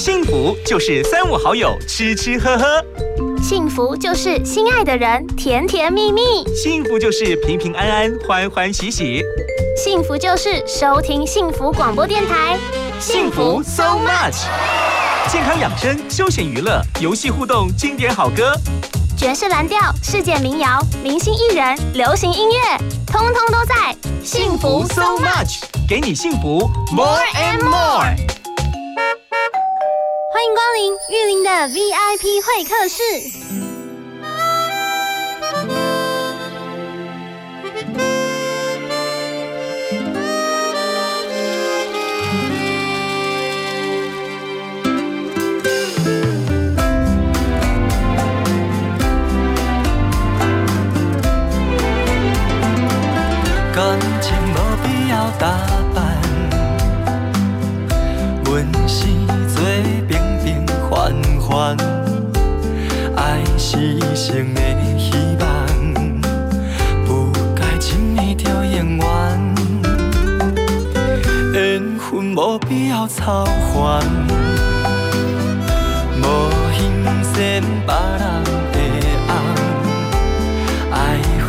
幸福就是三五好友吃吃喝喝，幸福就是心爱的人甜甜蜜蜜，幸福就是平平安安欢欢喜喜，幸福就是收听幸福广播电台，幸福 so much。健康养生、休闲娱乐、游戏互动、经典好歌、爵士蓝调、世界民谣、明星艺人、流行音乐，通通都在。幸福 so much，给你幸福。More and more。欢迎光临玉林的 vip 会客室。感情无必要打扮温馨一生的希望，不该今天就应允。缘分无必要操烦，无欣赏别人的红。爱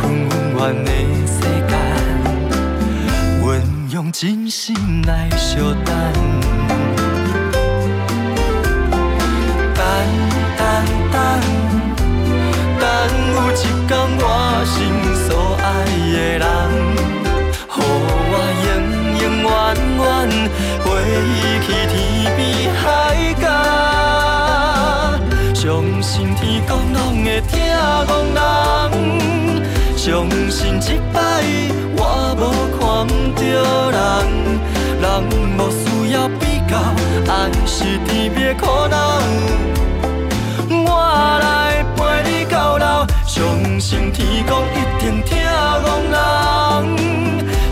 恨恩怨的世界，阮用真心来相等。去天边海角，相信天公拢会听憨人，相信这摆我无看不着人，人无需要比较，爱是甜蜜可能。我来陪你到老，相信天公一定听憨人，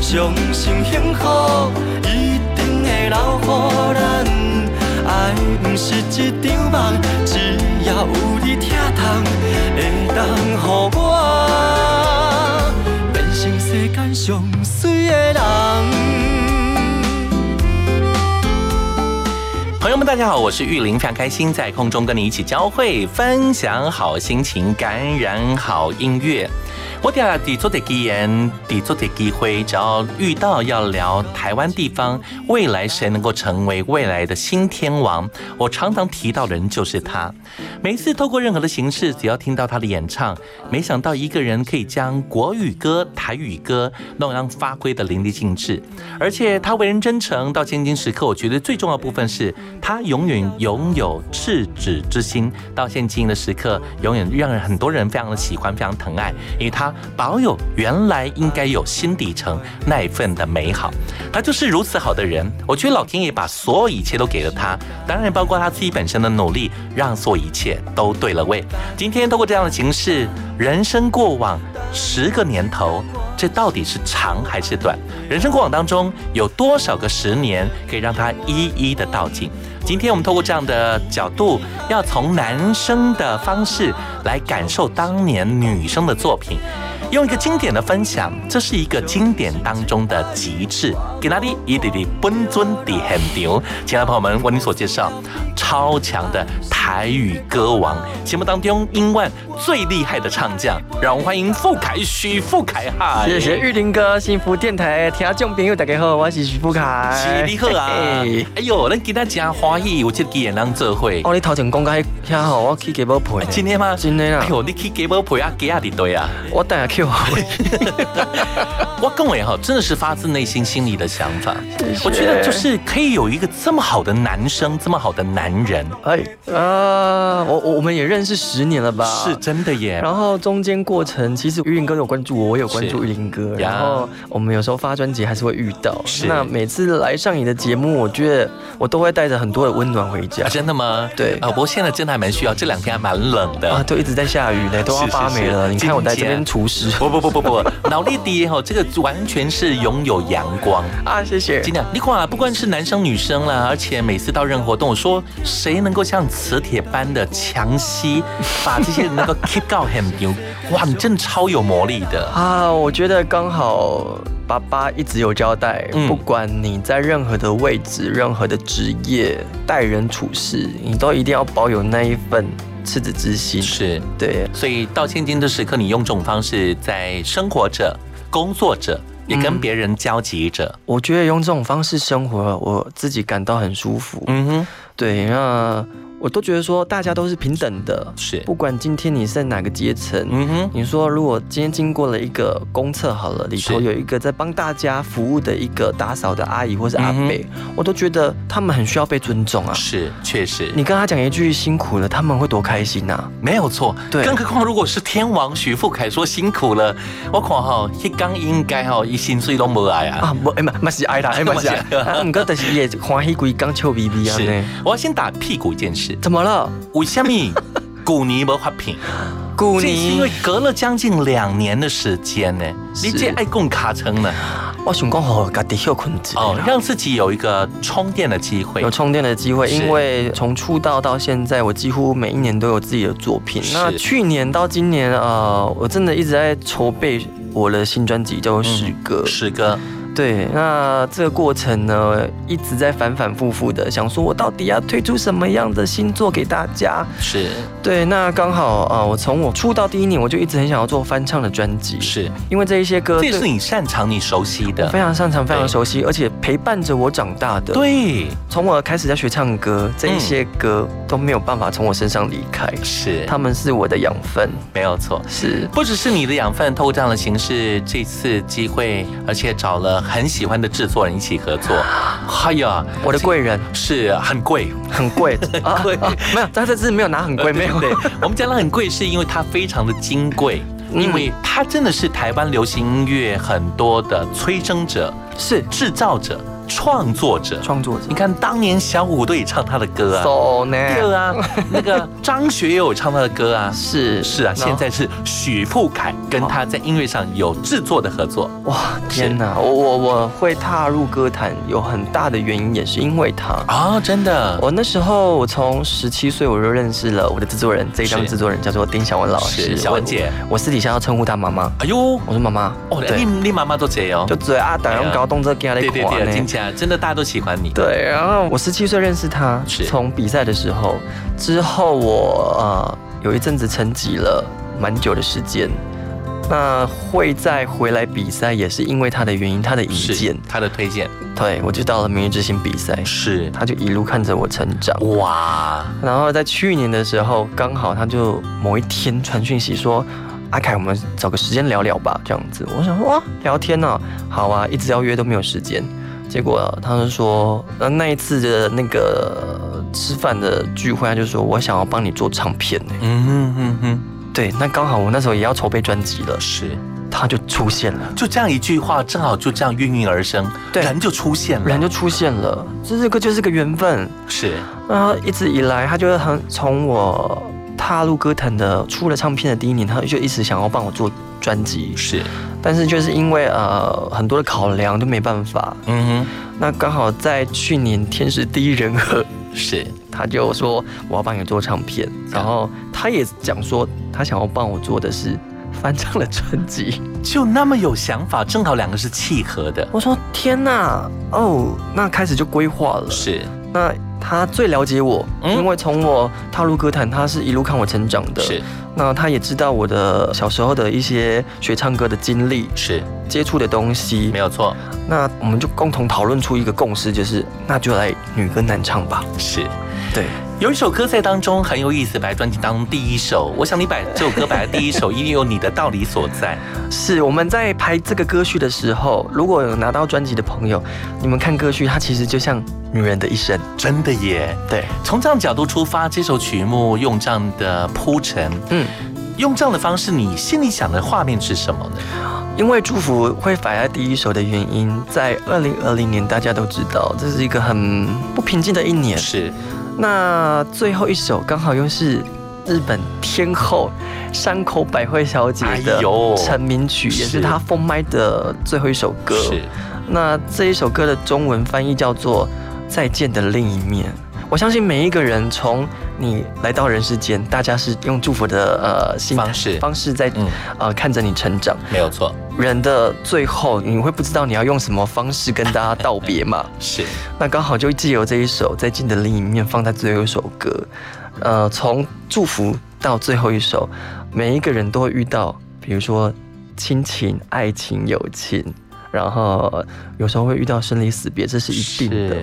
相信幸福。留予咱，爱不是一场梦，只要有你疼痛，会当予我变成世间上水的人。朋友们，大家好，我是玉林，非常开心在空中跟你一起交汇，分享好心情，感染好音乐。我哋啊，伫做的机缘，伫做的机会，只要遇到要聊台湾地方未来谁能够成为未来的新天王，我常常提到的人就是他。每一次透过任何的形式，只要听到他的演唱，没想到一个人可以将国语歌、台语歌那样发挥的淋漓尽致，而且他为人真诚。到现今时刻，我觉得最重要部分是他永远拥有赤子之心。到现今的时刻，永远让很多人非常的喜欢，非常疼爱，因为他。保有原来应该有心底层那一份的美好，他就是如此好的人。我觉得老天爷把所有一切都给了他，当然也包括他自己本身的努力，让所有一切都对了位。今天通过这样的形式，人生过往十个年头，这到底是长还是短？人生过往当中有多少个十年可以让他一一的道尽？今天我们透过这样的角度，要从男生的方式来感受当年女生的作品。用一个经典的分享，这是一个经典当中的极致。给哪里一点点本尊的很牛，亲爱的朋友们，为您所介绍超强的台语歌王，节目当中英万最厉害的唱将，让我们欢迎傅凯徐傅凯哈。谢谢玉林哥，幸福电台听众朋友大家好，我是徐傅凯。是你好啊！哎呦，咱今天真欢喜，有这个演人做会。哦，你头前讲个遐好，我去给宝陪。今天吗？今天啊！哎呦，你去给宝陪啊？给啊的对啊！我等下 Q 好。我跟我也好，真的是发自内心心里的想法。我觉得就是可以有一个这么好的男生，这么好的男人。哎啊，我我们也认识十年了吧？是真的耶。然后中间过程，其实玉林哥有关注我，我有关注玉林哥。然后我们有时候发专辑还是会遇到。是。那每次来上你的节目，我觉得我都会带着很多的温暖回家。真的吗？对。啊，不过现在真的还蛮需要，这两天还蛮冷的。啊，都一直在下雨呢，都要发霉了。你看我在这边除湿。师。不不不不不，脑力低哈，这个完全是拥有阳光啊！谢谢。真的，你看啊，不管是男生女生啦，而且每次到任何活动，我说谁能够像磁铁般的强吸，把这些能够 keep 到很牛，哇，你真的超有魔力的啊！我觉得刚好爸爸一直有交代，不管你在任何的位置、任何的职业、待人处事，你都一定要保有那一份。赤子之心是对，所以到现今的时刻，你用这种方式在生活着、工作着，也跟别人交集着。我觉得用这种方式生活，我自己感到很舒服。嗯哼，对，那。我都觉得说大家都是平等的，是不管今天你是在哪个阶层，嗯哼，你说如果今天经过了一个公厕好了，里头有一个在帮大家服务的一个打扫的阿姨或是阿伯，我都觉得他们很需要被尊重啊。是，确实，你跟他讲一句辛苦了，他们会多开心呐。没有错，对。更何况如果是天王许富凯说辛苦了，我看哈，一刚应该哈一心碎都没爱啊。啊，不，哎嘛，嘛是爱啦，哎嘛是。啊，唔过但是也欢喜鬼刚臭逼逼啊。是，我要先打屁股一件事。怎么了？为什么 古尼没发品？古尼因为隔了将近两年的时间呢，你这爱共卡称呢？我想讲好，家己休困子哦，让自己有一个充电的机会，有充电的机会。因为从出道到现在，我几乎每一年都有自己的作品。那去年到今年，呃，我真的一直在筹备我的新专辑，叫做《诗歌》。诗歌。对，那这个过程呢，一直在反反复复的想说，我到底要推出什么样的新作给大家？是。对，那刚好啊，我从我出道第一年，我就一直很想要做翻唱的专辑，是。因为这一些歌，这也是你擅长、你熟悉的，非常擅长、非常熟悉，而且陪伴着我长大的。对，从我开始在学唱歌，这一些歌都没有办法从我身上离开，是，他们是我的养分，没有错，是，不只是你的养分，透过这样的形式，这次机会，而且找了。很喜欢的制作人一起合作，哎呀，我的贵人。是很贵，很贵，贵。没有，他这次没有拿很贵，没有。对，我们讲的很贵，是因为它非常的金贵，因为他真的是台湾流行音乐很多的催生者，是。制造者。创作者，创作者，你看当年小虎队唱他的歌啊，对啊，那个张学友唱他的歌啊，是。是啊，现在是许富凯跟他在音乐上有制作的合作，哇，天哪，我我我会踏入歌坛有很大的原因也是因为他。啊，真的，我那时候我从十七岁我就认识了我的制作人，这一张制作人叫做丁小文老师，小文姐，我私底下要称呼她妈妈，哎呦，我说妈妈，哦，你你妈妈都这样，就嘴啊，等下搞动作给他来夸呢。真的，大家都喜欢你。对，然后我十七岁认识他，从比赛的时候之后，我呃有一阵子沉寂了蛮久的时间。那会再回来比赛，也是因为他的原因，他的引荐，他的推荐。对，我就到了明日之星比赛，是，他就一路看着我成长。哇！然后在去年的时候，刚好他就某一天传讯息说。阿凯，我们找个时间聊聊吧，这样子。我想哇，聊天呢，好啊，一直要约都没有时间。结果他就说，那那一次的那个吃饭的聚会，他就说我想要帮你做唱片呢。嗯哼哼哼，对，那刚好我那时候也要筹备专辑了，是，他就出现了，就这样一句话，正好就这样孕育而生，对，人就出现了，人就出现了，这这个就是个缘分，是。然后一直以来，他就很从我。踏入歌坛的出了唱片的第一年，他就一直想要帮我做专辑，是，但是就是因为呃很多的考量都没办法，嗯哼，那刚好在去年天时地利人和，是，他就说我要帮你做唱片，然后他也讲说他想要帮我做的是翻唱的专辑，就那么有想法，正好两个是契合的。我说天哪，哦，那开始就规划了，是，那。他最了解我，因为从我踏入歌坛，他是一路看我成长的。是，那他也知道我的小时候的一些学唱歌的经历，是接触的东西，没有错。那我们就共同讨论出一个共识，就是那就来女歌男唱吧。是，对。有一首歌在当中很有意思，摆专辑当中第一首。我想你摆这首歌摆在第一首，一定有你的道理所在。是我们在拍这个歌序的时候，如果有拿到专辑的朋友，你们看歌序，它其实就像女人的一生，真的耶。对，从这样角度出发，这首曲目用这样的铺陈，嗯，用这样的方式，你心里想的画面是什么呢？因为祝福会摆在第一首的原因，在二零二零年，大家都知道这是一个很不平静的一年。是。那最后一首刚好又是日本天后山口百惠小姐的成名曲，也是她封麦的最后一首歌。是，那这一首歌的中文翻译叫做《再见的另一面》。我相信每一个人从你来到人世间，大家是用祝福的呃方式方式在呃看着你成长，没有错。人的最后，你会不知道你要用什么方式跟大家道别嘛？是。那刚好就借由这一首《再见的另一面》放在最后一首歌，呃，从祝福到最后一首，每一个人都会遇到，比如说亲情、爱情、友情，然后有时候会遇到生离死别，这是一定的。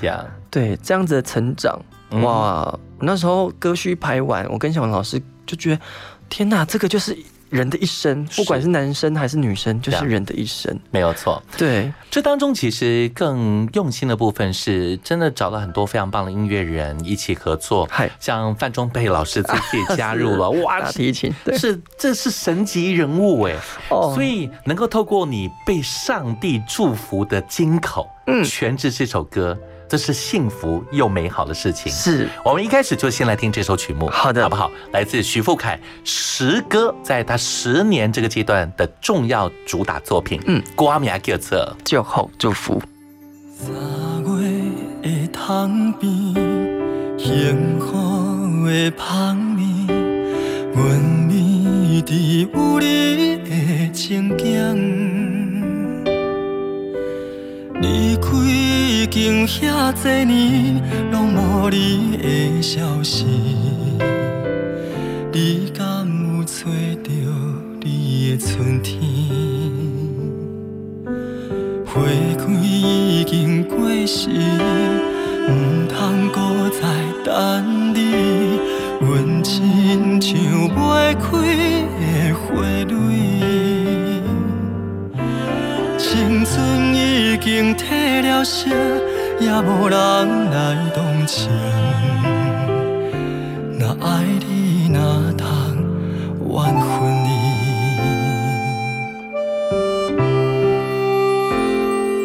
这样。对，这样子的成长，哇！那时候歌序排完，我跟小文老师就觉得，天哪，这个就是。人的一生，不管是男生还是女生，就是人的一生，没有错。对，这当中其实更用心的部分是，真的找了很多非常棒的音乐人一起合作。嗨，像范中贝老师自己也加入了，哇，提琴，是这是神级人物哎，所以能够透过你被上帝祝福的金口，嗯，诠释这首歌。这是幸福又美好的事情。是我们一开始就先来听这首曲目，好的，好不好？来自徐富凯十歌，在他十年这个阶段的重要主打作品。嗯，瓜米阿吉尔策，就好祝福。幸福的香味，阮美伫有你的情景。离开已经遐多年，拢无你的消息。你敢有找到你的春天？花开已经过时，唔通搁再等你。阮亲像未开已经褪了色，也无人来同情。若爱你，哪通怨恨你？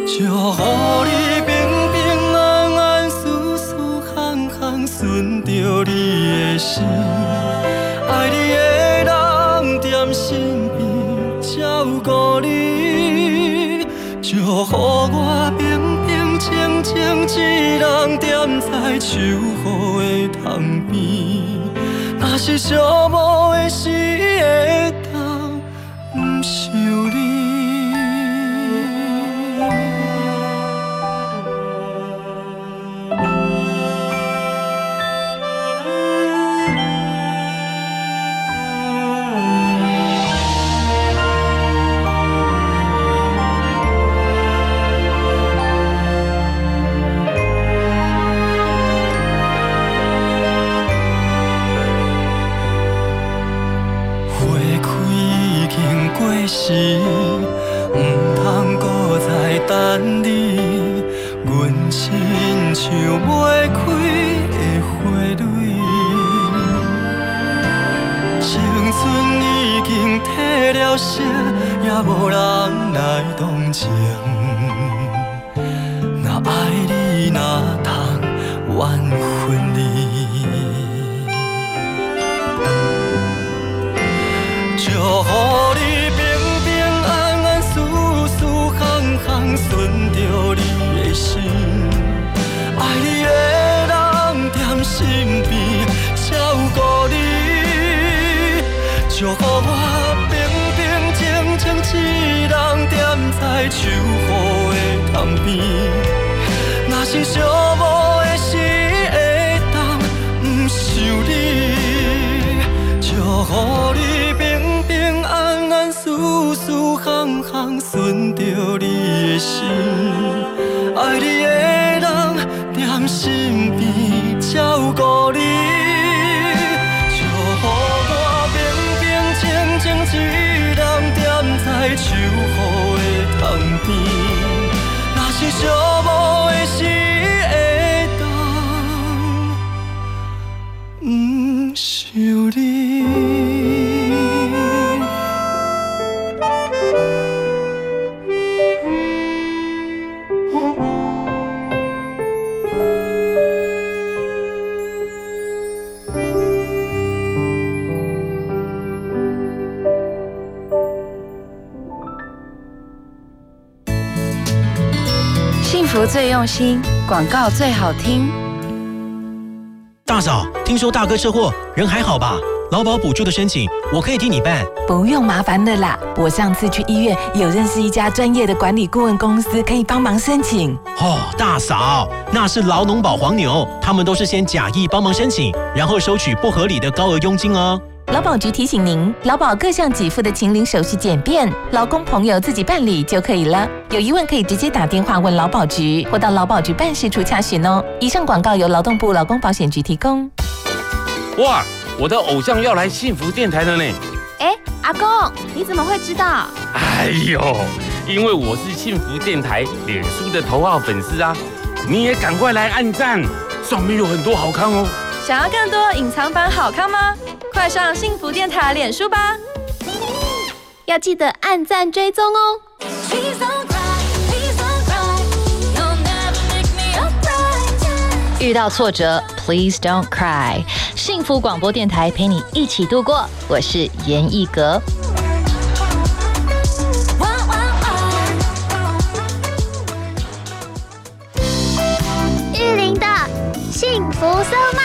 祝福你平平安安，舒舒康康，顺着你的心。爱你的人踮身边，照顾你。落雨，我平平静静一人踮在秋雨的窗边。若是寂寞的时，会当不是。用心，广告最好听。大嫂，听说大哥车祸，人还好吧？劳保补助的申请，我可以替你办。不用麻烦的啦，我上次去医院有认识一家专业的管理顾问公司，可以帮忙申请。哦，大嫂，那是劳农保黄牛，他们都是先假意帮忙申请，然后收取不合理的高额佣金哦。劳保局提醒您，劳保各项给付的请领手续简便，劳工朋友自己办理就可以了。有疑问可以直接打电话问劳保局，或到劳保局办事处查询哦。以上广告由劳动部劳工保险局提供。哇！我的偶像要来幸福电台了呢！哎，阿公，你怎么会知道？哎呦，因为我是幸福电台脸书的头号粉丝啊！你也赶快来按赞，上面有很多好看哦。想要更多隐藏版好看吗？快上幸福电台脸书吧！要记得按赞追踪哦。遇到挫折，Please don't cry。幸福广播电台陪你一起度过。我是严艺格。玉林的幸福 so much。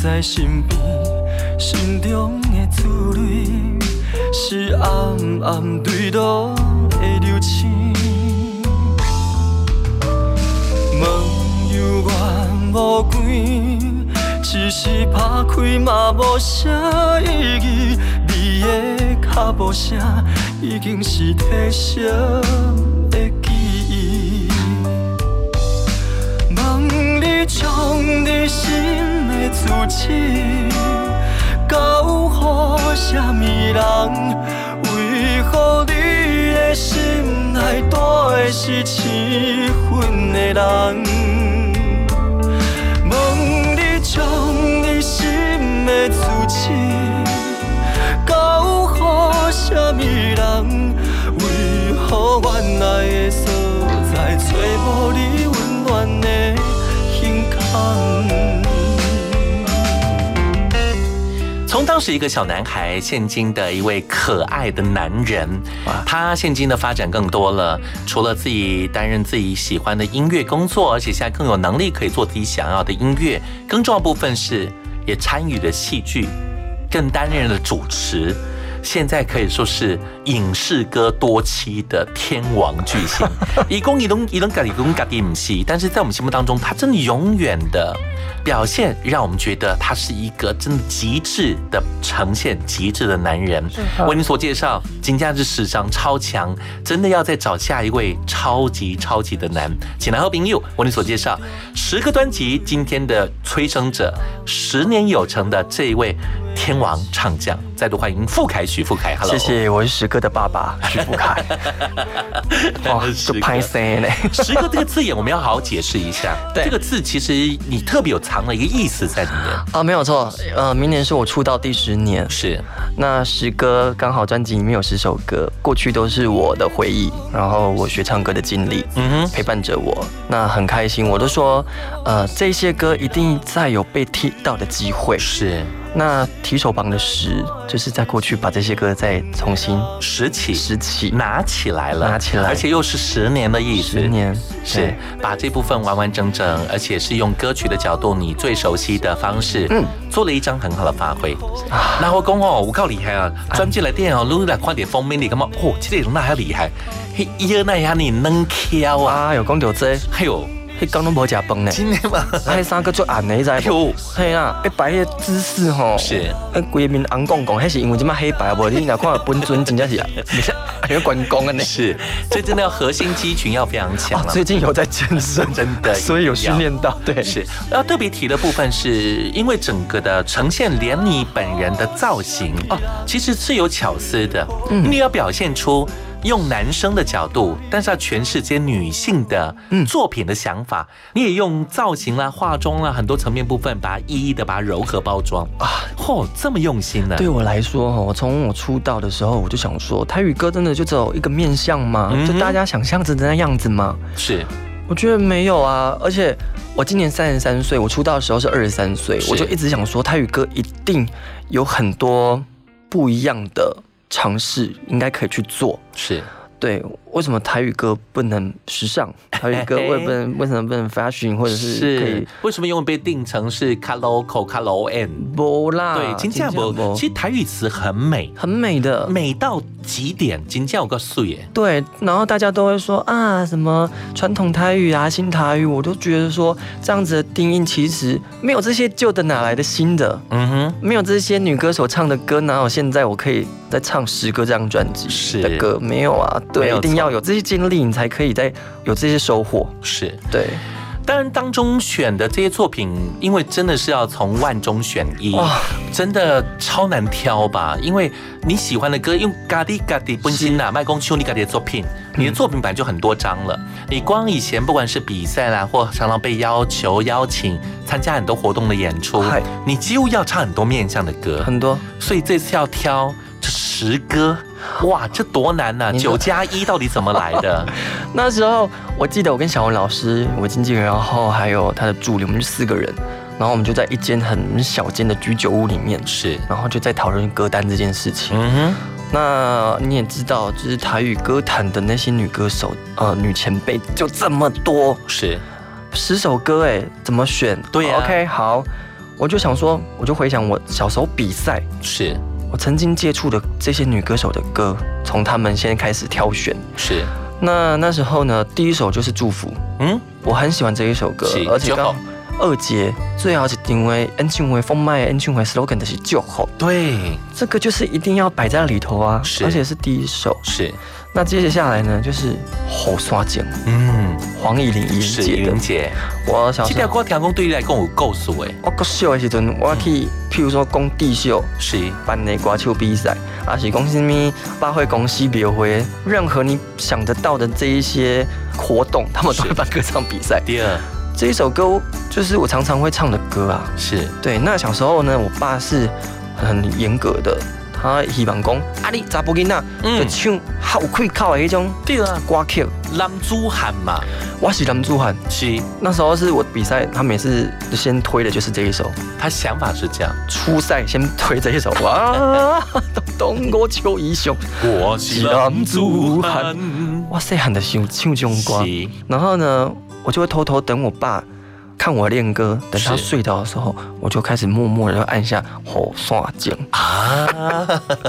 在身边，心中的滋泪是暗暗坠落的流星。梦有远无关，只是拍开嘛无啥意义。你的脚步声已经是褪色的记忆。梦里将你心。自己交予什么人？为何你的心内住的是七分的人？问你将你心的自己交予什么人？为何原来的所在找无你温暖的胸腔？从当时一个小男孩，现今的一位可爱的男人，他现今的发展更多了。除了自己担任自己喜欢的音乐工作，而且现在更有能力可以做自己想要的音乐。更重要部分是，也参与了戏剧，更担任了主持。现在可以说是影视歌多栖的天王巨星。以公以龙以龙嘎以龙嘎迪姆西，但是在我们心目当中，他真的永远的。表现让我们觉得他是一个真的极致的呈现，极致的男人。为你所介绍，金价是史上超强，真的要再找下一位超级超级的男，请来和朋友为你所介绍十个专辑，今天的催生者，十年有成的这一位。天王唱将，再度欢迎傅凯，许傅凯，Hello，谢谢，我是石哥的爸爸，许傅凯。哇，就拍声呢。石哥这个字眼，我们要好好解释一下。对，这个字其实你特别有藏了一个意思在里面啊，没有错。呃，明年是我出道第十年，是。那石哥刚好专辑里面有十首歌，过去都是我的回忆，然后我学唱歌的经历，嗯哼，陪伴着我，那很开心。我都说，呃，这些歌一定再有被听到的机会，是。那提手旁的拾，就是在过去把这些歌再重新拾起，拾起，拿起来了，拿起来，而且又是十年的意思，十年是把这部分完完整整，而且是用歌曲的角度，你最熟悉的方式，嗯，做了一张很好的发挥。那我讲哦，我够厉害啊！专辑来电哦，录来快点封面，你干嘛？哦，这个人那还厉害，嘿，耶那下你能挑啊？有讲到这，还有。迄刚都无食饭呢，真的吗？迄三个做暗的，你知不？嘿啊，一摆迄姿势吼，是，那规面红光光，迄是因为这么黑白无？你若看本尊真正是，你是有关公的呢？是，所以真的要核心肌群要非常强最近有在健身，真的，所以有训练到。对，是。要特别提的部分，是因为整个的呈现，连你本人的造型哦，其实是有巧思的。嗯，你要表现出。用男生的角度，但是要诠释这些女性的作品的想法，你也用造型啦、化妆啦很多层面部分，把它一一的把它柔和包装啊！嚯，这么用心呢？对我来说，我从我出道的时候，我就想说，台语歌真的就只有一个面相吗？就大家想象着的那样子吗？是，我觉得没有啊。而且我今年三十三岁，我出道的时候是二十三岁，我就一直想说，泰语歌一定有很多不一样的尝试，应该可以去做。是。对，为什么台语歌不能时尚？台语歌为不能为什么不能 fashion，或者是 可以？为什么永远被定成是 c o l o c o c o l o n 不啦，对，金价不，其实台语词很美，很美的，美到极点。金价有个素耶。对，然后大家都会说啊，什么传统台语啊，新台语，我都觉得说这样子的定义其实没有这些旧的，哪来的新的？嗯哼，没有这些女歌手唱的歌，哪有现在我可以再唱十个这张专辑的歌？没有啊。对，一定要有这些经历，你才可以在有这些收获。是对，当然当中选的这些作品，因为真的是要从万中选一，真的超难挑吧？因为你喜欢的歌，用嘎滴嘎滴本心呐，麦公兄弟嘎滴的作品，你的作品本来就很多张了。你光以前不管是比赛啦，或常常被要求邀请参加很多活动的演出，你几乎要唱很多面向的歌，很多。所以这次要挑这十歌。哇，这多难呐！九加一到底怎么来的？那时候我记得我跟小文老师、我经纪人，然后还有他的助理，我们就四个人，然后我们就在一间很小间的居酒屋里面，是，然后就在讨论歌单这件事情。嗯哼，那你也知道，就是台语歌坛的那些女歌手，呃，女前辈就这么多，是十首歌，哎，怎么选？对，OK，好，我就想说，我就回想我小时候比赛，是。我曾经接触的这些女歌手的歌，从她们先开始挑选。是，那那时候呢，第一首就是《祝福》。嗯，我很喜欢这一首歌，而且刚二节最好是定位演唱会封麦、演唱会 slogan 的是“就好”。对，这个就是一定要摆在里头啊，而且是第一首。是。那接下来呢，就是好刷奖，嗯，黄以玲、怡玲姐，我小时候歌听讲对你来讲有够数诶。我歌秀的时阵，我去，譬如说工地秀，是办的歌手比赛，还是讲什么百货公司庙会，任何你想得到的这一些活动，他们都会办歌唱比赛。第二，这一首歌就是我常常会唱的歌啊。是对。那小时候呢，我爸是很严格的。他希望讲，啊，你查甫囡仔就唱好开口的那种对啊，歌曲。男子汉嘛，我是男子汉。是那时候是我比赛，他每次先推的就是这一首。他想法是这样，初赛先推这一首。哇，东我秋一雄，我是男子汉。哇塞，喊的想唱这种歌。然后呢，我就会偷偷等我爸。看我练歌，等他睡着的时候，我就开始默默的按下火刷键啊，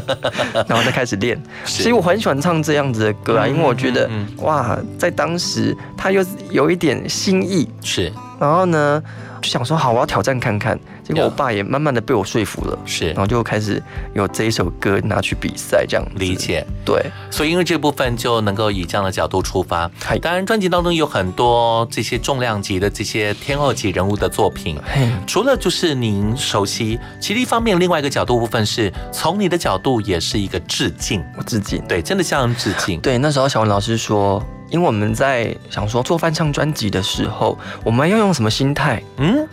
然后再开始练。其实我很喜欢唱这样子的歌啊，因为我觉得哇，在当时他又有一点新意。是，然后呢，就想说好，我要挑战看看。结果我爸也慢慢的被我说服了，是，然后就开始有这一首歌拿去比赛，这样理解，对，所以因为这部分就能够以这样的角度出发。当然，专辑当中有很多这些重量级的这些天后级人物的作品，除了就是您熟悉，其实一方面另外一个角度部分是从你的角度也是一个致敬，我致敬，对，真的像致敬。对，那时候小文老师说，因为我们在想说做翻唱专辑的时候，我们要用什么心态？嗯。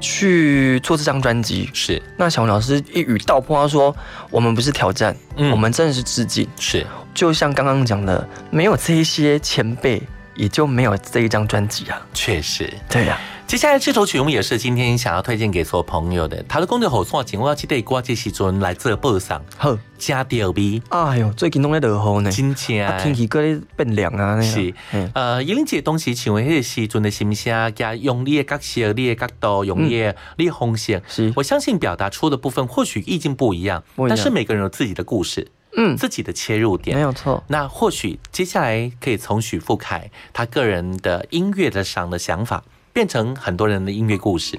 去做这张专辑是，那小文老师一语道破，他说：“我们不是挑战，我们真的是致敬。”是，就像刚刚讲的，没有这一些前辈，也就没有这一张专辑啊。确实，对呀。接下来这首曲目也是今天想要推荐给所有朋友的。他的公牛好算景，我要记得挂这时阵来这报上，好加吊笔。哎呦，最近拢在落雨呢，真正天气搁咧变凉啊。是，呃，英玲姐东西请问迄个时阵的心声，加用你的角色、你的角度、用你的你的风险，是，我相信表达出的部分或许意境不一样，但是每个人有自己的故事，嗯，自己的切入点，没有错。那或许接下来可以从许富凯他个人的音乐的上的想法。变成很多人的音乐故事，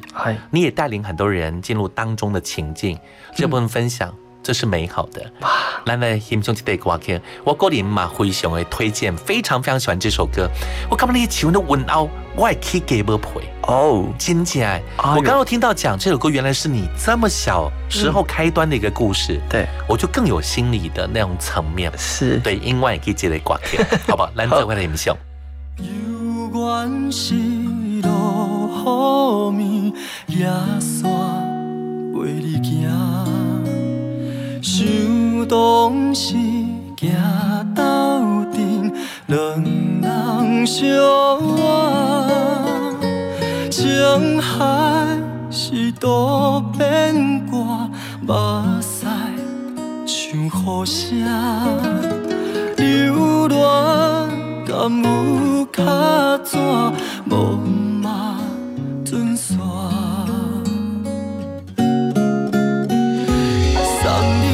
你也带领很多人进入当中的情境。这部分分享，这是美好的。哇！来来，欣赏这首歌曲，我个人嘛非常的推荐，非常非常喜欢这首歌。我感觉那些气温的温熬，我还可以给不陪哦，真假哎！我刚刚听到讲这首歌，原来是你这么小时候开端的一个故事，对我就更有心理的那种层面。是对，因为可以接来歌曲，好不好？来，再回来欣赏。路面野山陪你行，想当时行斗阵，两人相偎。情海是多变卦，目屎像雨声，流恋敢有较怎？送你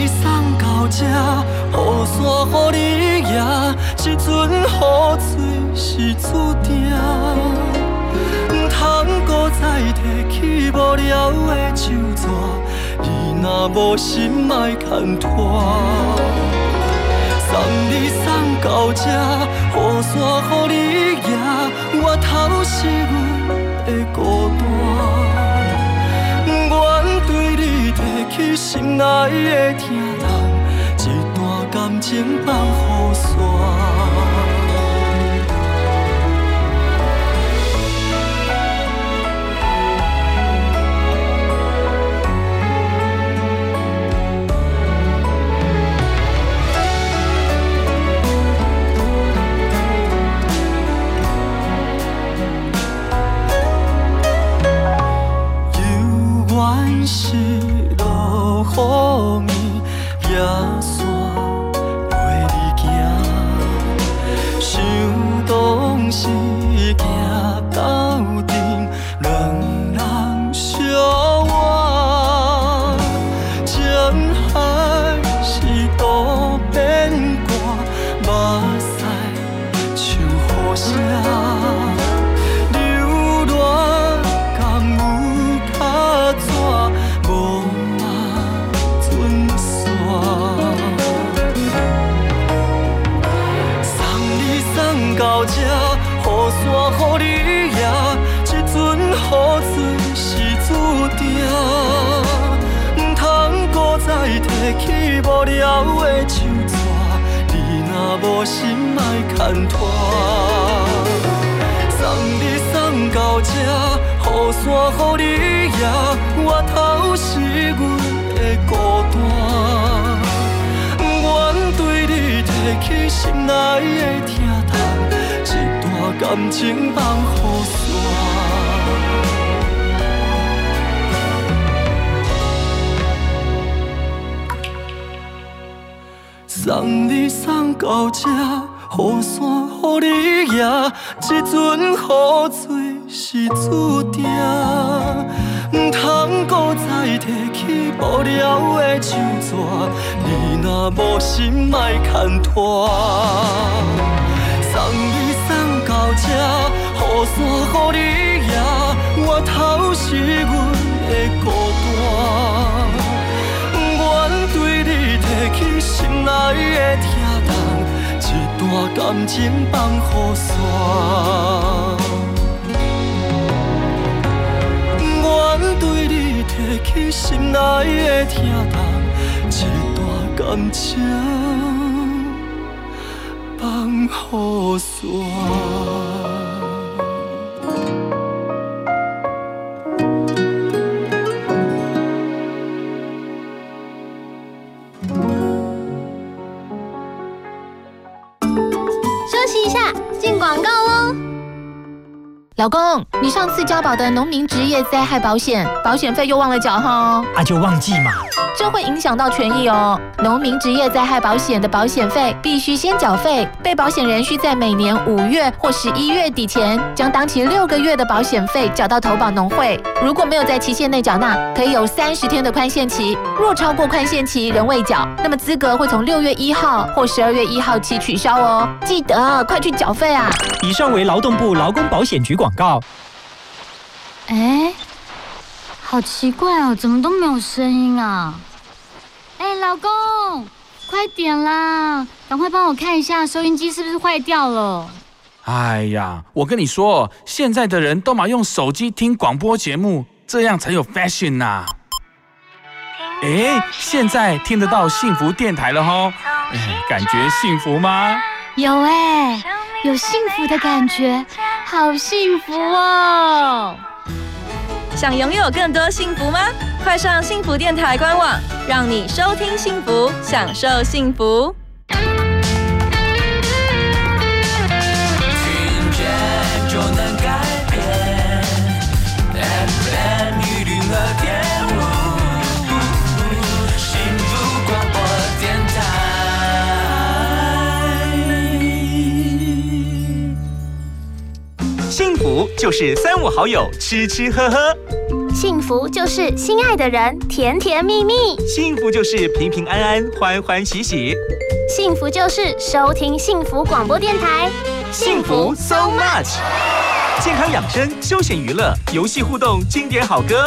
送到这雨伞予你也，这阵雨水是注定，唔通搁再提起无聊的旧纸，你若无心莫牵拖。送你送到这，雨伞予你也，我头是阮的孤单，愿对你提起心内的疼痛。一段感情放雨伞。心莫牵拖，送你送到这，雨伞雨你夜，回头是阮的孤单。不愿对你提起心内的疼痛，一段感情放雨伞。送你送到，这阵雨水是注定，唔通搁再提起无聊的旧纸，你若无心莫牵拖。送你送到这，雨伞予你也，我头是阮的孤单。心内的疼痛，一段感情放雨伞。愿对你提起心内的疼痛，一段感情放雨伞。老公，你上次交保的农民职业灾害保险，保险费又忘了缴哈？啊，就忘记嘛，这会影响到权益哦。农民职业灾害保险的保险费必须先缴费，被保险人需在每年五月或十一月底前，将当期六个月的保险费缴到投保农会。如果没有在期限内缴纳，可以有三十天的宽限期。若超过宽限期仍未缴，那么资格会从六月一号或十二月一号起取消哦。记得快去缴费啊！以上为劳动部劳工保险局广。广告。哎，好奇怪哦，怎么都没有声音啊？哎，老公，快点啦，赶快帮我看一下收音机是不是坏掉了。哎呀，我跟你说，现在的人都嘛用手机听广播节目，这样才有 fashion 呐。哎，现在听得到幸福电台了吼，哎，感觉幸福吗？有哎，有幸福的感觉，好幸福哦！想拥有更多幸福吗？快上幸福电台官网，让你收听幸福，享受幸福。福就是三五好友吃吃喝喝，幸福就是心爱的人甜甜蜜蜜，幸福就是平平安安欢欢喜喜，幸福就是收听幸福广播电台，幸福 so much，健康养生、休闲娱乐、游戏互动、经典好歌，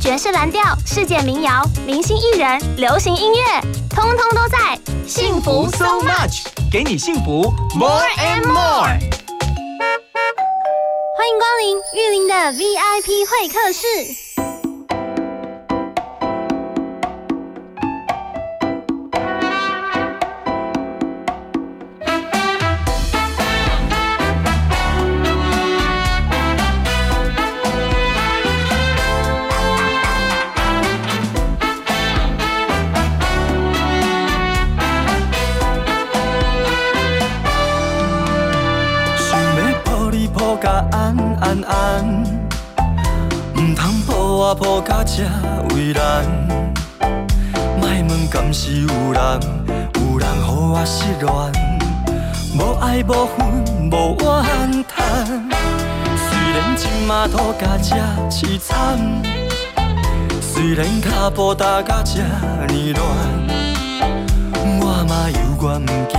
爵士蓝调、世界民谣、明星艺人、流行音乐，通通都在。幸福 so much，给你幸福。More and more。欢迎光临玉林的 VIP 会客室。脚步踏甲这呢乱，我嘛犹原不惊，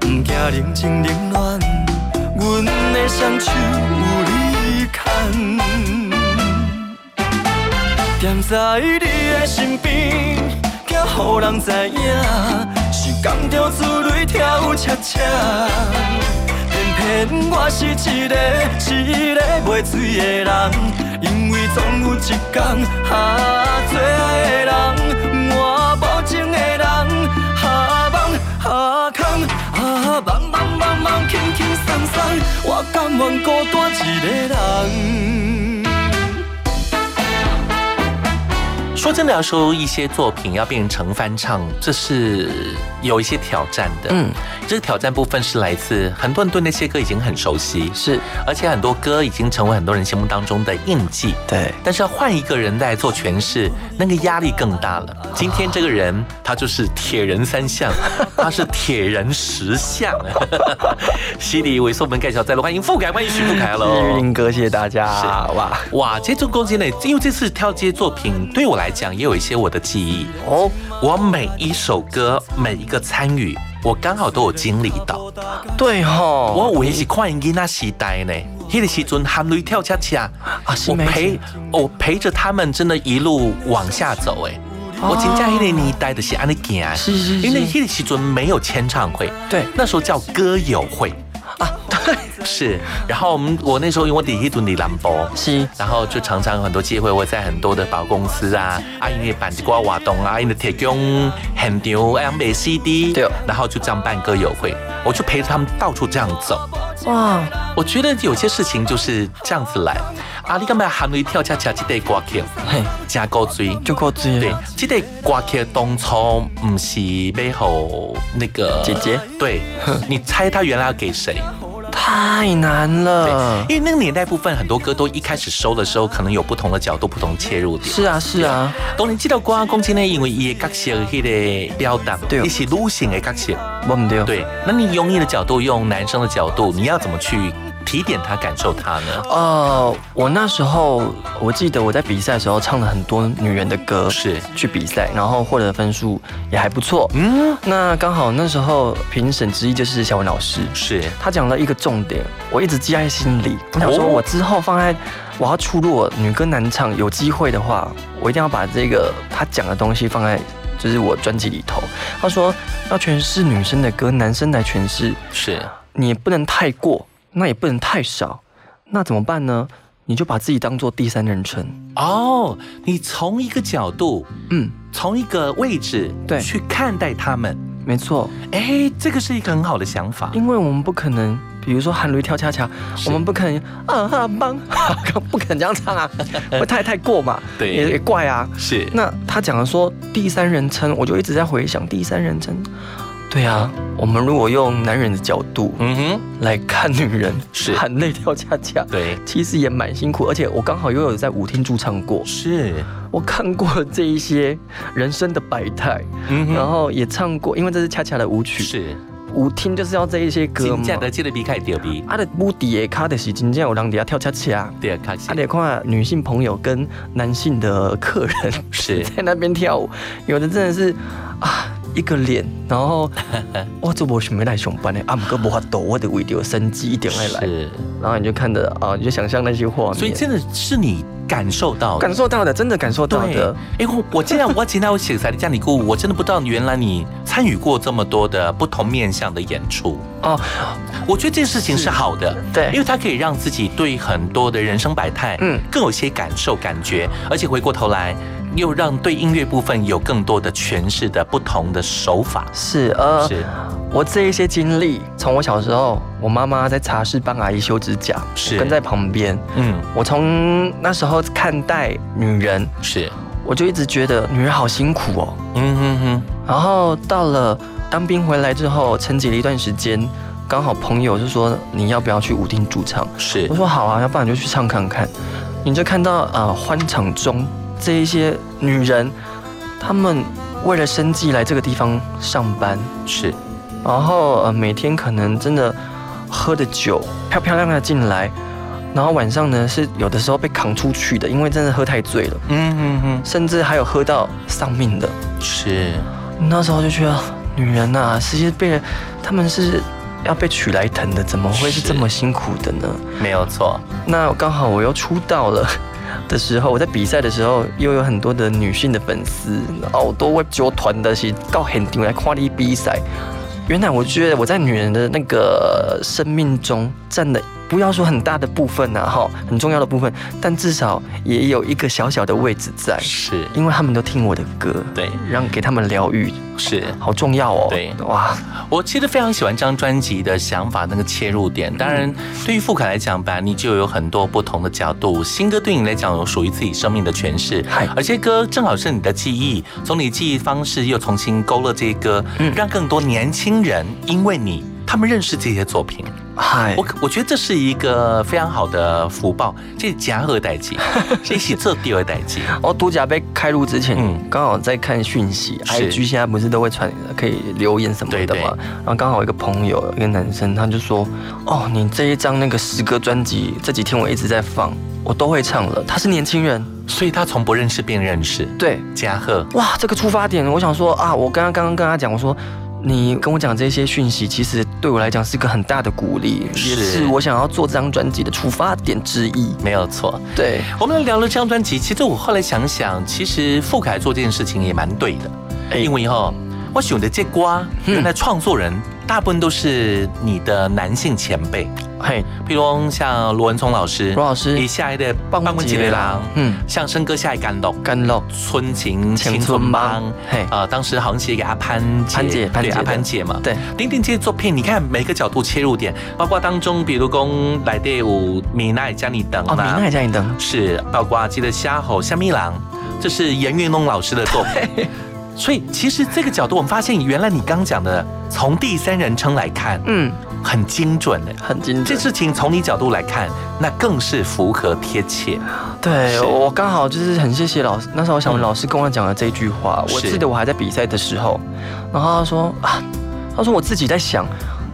不惊冷情冷暖，阮的双手有你牵。站在你的身边，惊予人知影，是感着滋泪跳恰恰。偏偏我是一个一个袂醉的人，总有一天，哈，最爱的人，我无情的人，哈梦哈空，哈梦梦梦梦轻轻松松，我甘愿孤单一个人。说真的，要说一些作品要变成翻唱，这是有一些挑战的。嗯，这个挑战部分是来自很多人对那些歌已经很熟悉，是，而且很多歌已经成为很多人心目当中的印记。对，但是要换一个人来做诠释，那个压力更大了。今天这个人，他就是铁人三项，他是铁人十项。犀利为素们盖小再来欢迎富凯，欢迎徐富凯喽，玉林哥，谢谢大家。哇哇，这种攻击呢，因为这次跳这些作品，对我来。讲也有一些我的记忆哦，我每一首歌每一个参与，我刚好都有经历到。对吼，我我也是看囡仔时代呢，迄个时阵含泪跳恰恰啊，我陪我陪着他们，真的一路往下走哎。我真正迄个年代的是安尼行，是是是，因为迄个时阵没有签唱会，对，那时候叫歌友会。是。然后我们我那时候因为我第一顿的兰博，是。然后就常常有很多机会，我在很多的保公司啊，啊，因为板子瓜瓦动啊，因为提供很牛 M A C D，对。然后就这样办歌友会，我就陪着他们到处这样走。哇，我觉得有些事情就是这样子来。啊，你干嘛喊你跳恰恰？这得歌曲，嘿，加够追，就够追。对，这得歌曲当初不是背后那个姐姐，对，你猜他原来要给谁？太难了，因为那个年代部分很多歌都一开始收的时候，可能有不同的角度、不同切入点。是啊，是啊。当你知道光公斤呢，因为伊的角色迄个表达，对，一些女性的角色，我唔对。对，那你用你的角度，用男生的角度，你要怎么去？提点他感受他呢？呃，我那时候我记得我在比赛的时候唱了很多女人的歌，是去比赛，然后获得分数也还不错。嗯，那刚好那时候评审之一就是小文老师，是他讲了一个重点，我一直记在心里。我想说我之后放在我要出路女歌男唱有机会的话，我一定要把这个他讲的东西放在就是我专辑里头，他说要诠释女生的歌，男生来诠释，是你也不能太过，那也不能太少，那怎么办呢？你就把自己当做第三人称哦，你从一个角度，嗯，从一个位置，对，去看待他们，没错，哎，这个是一个很好的想法，因为我们不可能。比如说喊驴跳恰恰，我们不可能啊哈帮，不可能这样唱啊，会太太过嘛，对，也也怪啊。是，那他讲的说第三人称，我就一直在回想第三人称。对啊，我们如果用男人的角度，嗯哼，来看女人是喊累跳恰恰，对，其实也蛮辛苦，而且我刚好又有在舞厅驻唱过，是我看过这一些人生的百态，嗯，然后也唱过，因为这是恰恰的舞曲，是。舞厅就是要这一些歌嘛。真正的这个比开掉比。啊，的舞底的卡的是真正有人底下跳恰恰。对啊，卡。啊，得看女性朋友跟男性的客人是 在那边跳舞，有的真的是啊一个脸，然后 我做我是没来上班的，啊，不过无法抖，我得为了生计一点来来。是。然后你就看着啊，你就想象那些画面。所以真的是你。感受到，感受到的，真的感受到的。哎，我我既然 我今天我写才的家里姑，我真的不知道原来你参与过这么多的不同面向的演出哦。我觉得这件事情是好的，对，因为它可以让自己对很多的人生百态，嗯，更有些感受感觉，而且回过头来。又让对音乐部分有更多的诠释的不同的手法。是，呃，是我这一些经历，从我小时候，我妈妈在茶室帮阿姨修指甲，是跟在旁边。嗯，我从那时候看待女人，是，我就一直觉得女人好辛苦哦。嗯哼哼。然后到了当兵回来之后，沉寂了一段时间，刚好朋友就说你要不要去舞厅驻唱？是，我说好啊，要不然你就去唱看看。你就看到啊，欢场中。这一些女人，她们为了生计来这个地方上班，是，然后呃每天可能真的喝的酒漂漂亮亮进来，然后晚上呢是有的时候被扛出去的，因为真的喝太醉了，嗯嗯嗯，甚至还有喝到丧命的，是，那时候就觉得女人呐，实际被他们是要被取来疼的，怎么会是。这么辛苦的呢？没有错，那刚好我又出道了。的时候，我在比赛的时候，又有很多的女性的粉丝，好多会揪团的，是到很顶来看你比赛。原来我觉得我在女人的那个生命中占了。不要说很大的部分呐，哈，很重要的部分，但至少也有一个小小的位置在，是，因为他们都听我的歌，对，让给他们疗愈，是，好重要哦，对，哇，我其实非常喜欢这张专辑的想法，那个切入点。当然，对于傅凯来讲吧，你就有很多不同的角度，新歌对你来讲有属于自己生命的诠释，嗨，而且歌正好是你的记忆，从你记忆方式又重新勾勒这些歌，嗯，让更多年轻人因为你。他们认识这些作品，嗨，我我觉得这是一个非常好的福报，这是假二代机，这是这第二代机。哦，独家被开录之前，嗯，刚好在看讯息，IG 现在不是都会传可以留言什么的嘛？然后刚好一个朋友，一个男生，他就说：“哦，你这一张那个诗歌专辑，这几天我一直在放，我都会唱了。”他是年轻人，所以他从不认识变认识。对，嘉贺，哇，这个出发点，我想说啊，我刚刚刚刚跟他讲，我说。你跟我讲这些讯息，其实对我来讲是一个很大的鼓励，也是我想要做这张专辑的出发点之一。没有错，对。我们聊了这张专辑，其实我后来想想，其实傅凯做这件事情也蛮对的，因为哈，我选的这瓜，原来创作人。大部分都是你的男性前辈，嘿，比如像罗文聪老师，罗老师，以下一的棒棒吉雷郎，嗯，像生哥下一干露，干露，春情青春帮，嘿，啊，当时好像写给阿潘潘姐，对阿潘姐嘛，对，丁丁这些作品，你看每个角度切入点，包括当中，比如讲来队伍米奈加你等，哦，米奈加你等，是，包括记得虾吼虾米郎，这是严云龙老师的作品。所以，其实这个角度，我们发现，原来你刚讲的，从第三人称来看，嗯，很精准的，很精准。这事情从你角度来看，那更是符合贴切。对我刚好就是很谢谢老师，那时候小文老师跟我讲了这句话，我记得我还在比赛的时候，然后他说啊，他说我自己在想，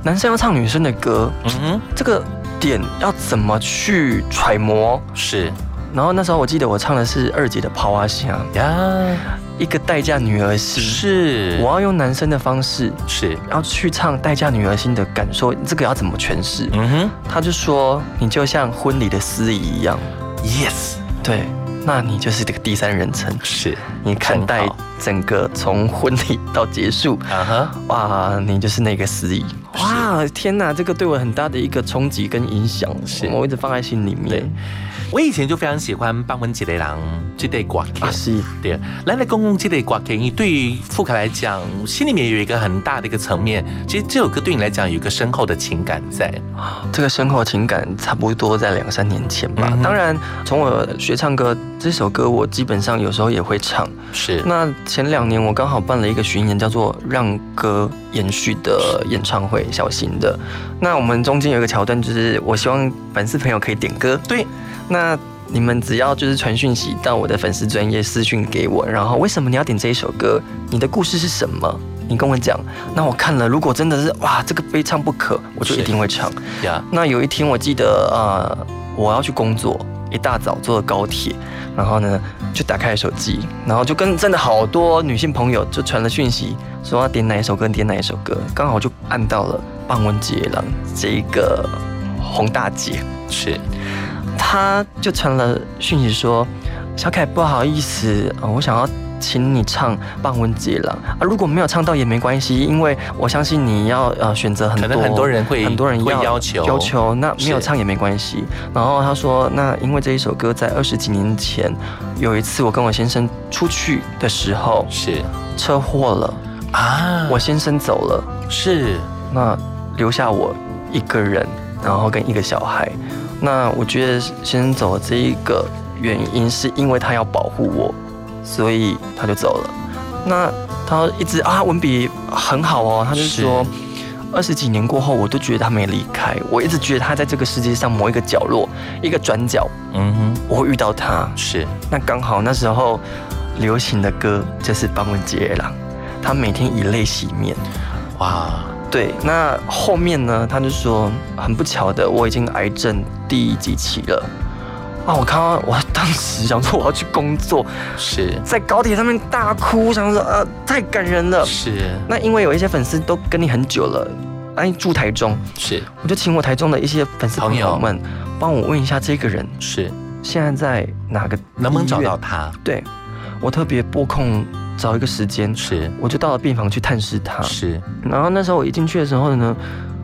男生要唱女生的歌，嗯哼，这个点要怎么去揣摩？是。然后那时候我记得我唱的是二姐的《跑啊香》呀。一个待嫁女儿心。是，我要用男生的方式是，要去唱待嫁女儿心的感受，这个要怎么诠释？嗯哼，他就说你就像婚礼的司仪一样，yes，对，那你就是这个第三人称，是。你看待整个从婚礼到结束，啊哈，哇，你就是那个司仪，哇，天哪，这个对我很大的一个冲击跟影响，是。我一直放在心里面。我以前就非常喜欢邦文杰的郎这对歌曲，是，对。来来公公这对歌曲，你对于富凯来讲，心里面有一个很大的一个层面。其实这首歌对你来讲有一个深厚的情感在。这个深厚情感差不多在两三年前吧。当然，从我学唱歌这首歌，我基本上有时候也会唱。是。那前两年我刚好办了一个巡演，叫做《让歌延续》的演唱会，小型的。那我们中间有一个桥段，就是我希望粉丝朋友可以点歌。对。那你们只要就是传讯息到我的粉丝专业私讯给我，然后为什么你要点这一首歌？你的故事是什么？你跟我讲。那我看了，如果真的是哇，这个非唱不可，我就一定会唱。呀。那有一天我记得呃，我要去工作，一大早坐高铁，然后呢就打开手机，然后就跟真的好多女性朋友就传了讯息，说要点哪一首歌，点哪一首歌，刚好就按到了棒文杰郎这一个红大姐。是。她就传了讯息说：“小凯，不好意思，我想要请你唱《半温杰郎》啊，如果没有唱到也没关系，因为我相信你要呃选择很多，很多人会很多人要要求。要求，那没有唱也没关系。然后他说，那因为这一首歌在二十几年前有一次我跟我先生出去的时候是。车祸了啊，我先生走了，是。那留下我一个人，然后跟一个小孩。”那我觉得先生走的这一个原因，是因为他要保护我，所以他就走了。那他一直啊文笔很好哦，他就说二十几年过后，我都觉得他没离开，我一直觉得他在这个世界上某一个角落，一个转角，嗯哼，我会遇到他。是，那刚好那时候流行的歌就是《邦文杰郎》，他每天以泪洗面，哇。对，那后面呢？他就说很不巧的，我已经癌症第几期了啊！我看到我当时想说我要去工作，是在高铁上面大哭，想说呃太感人了。是，那因为有一些粉丝都跟你很久了，哎住台中，是，我就请我台中的一些粉丝朋友们帮我问一下这个人是现在在哪个，能不能找到他？对，我特别拨空。找一个时间，是，我就到了病房去探视他，是。然后那时候我一进去的时候呢，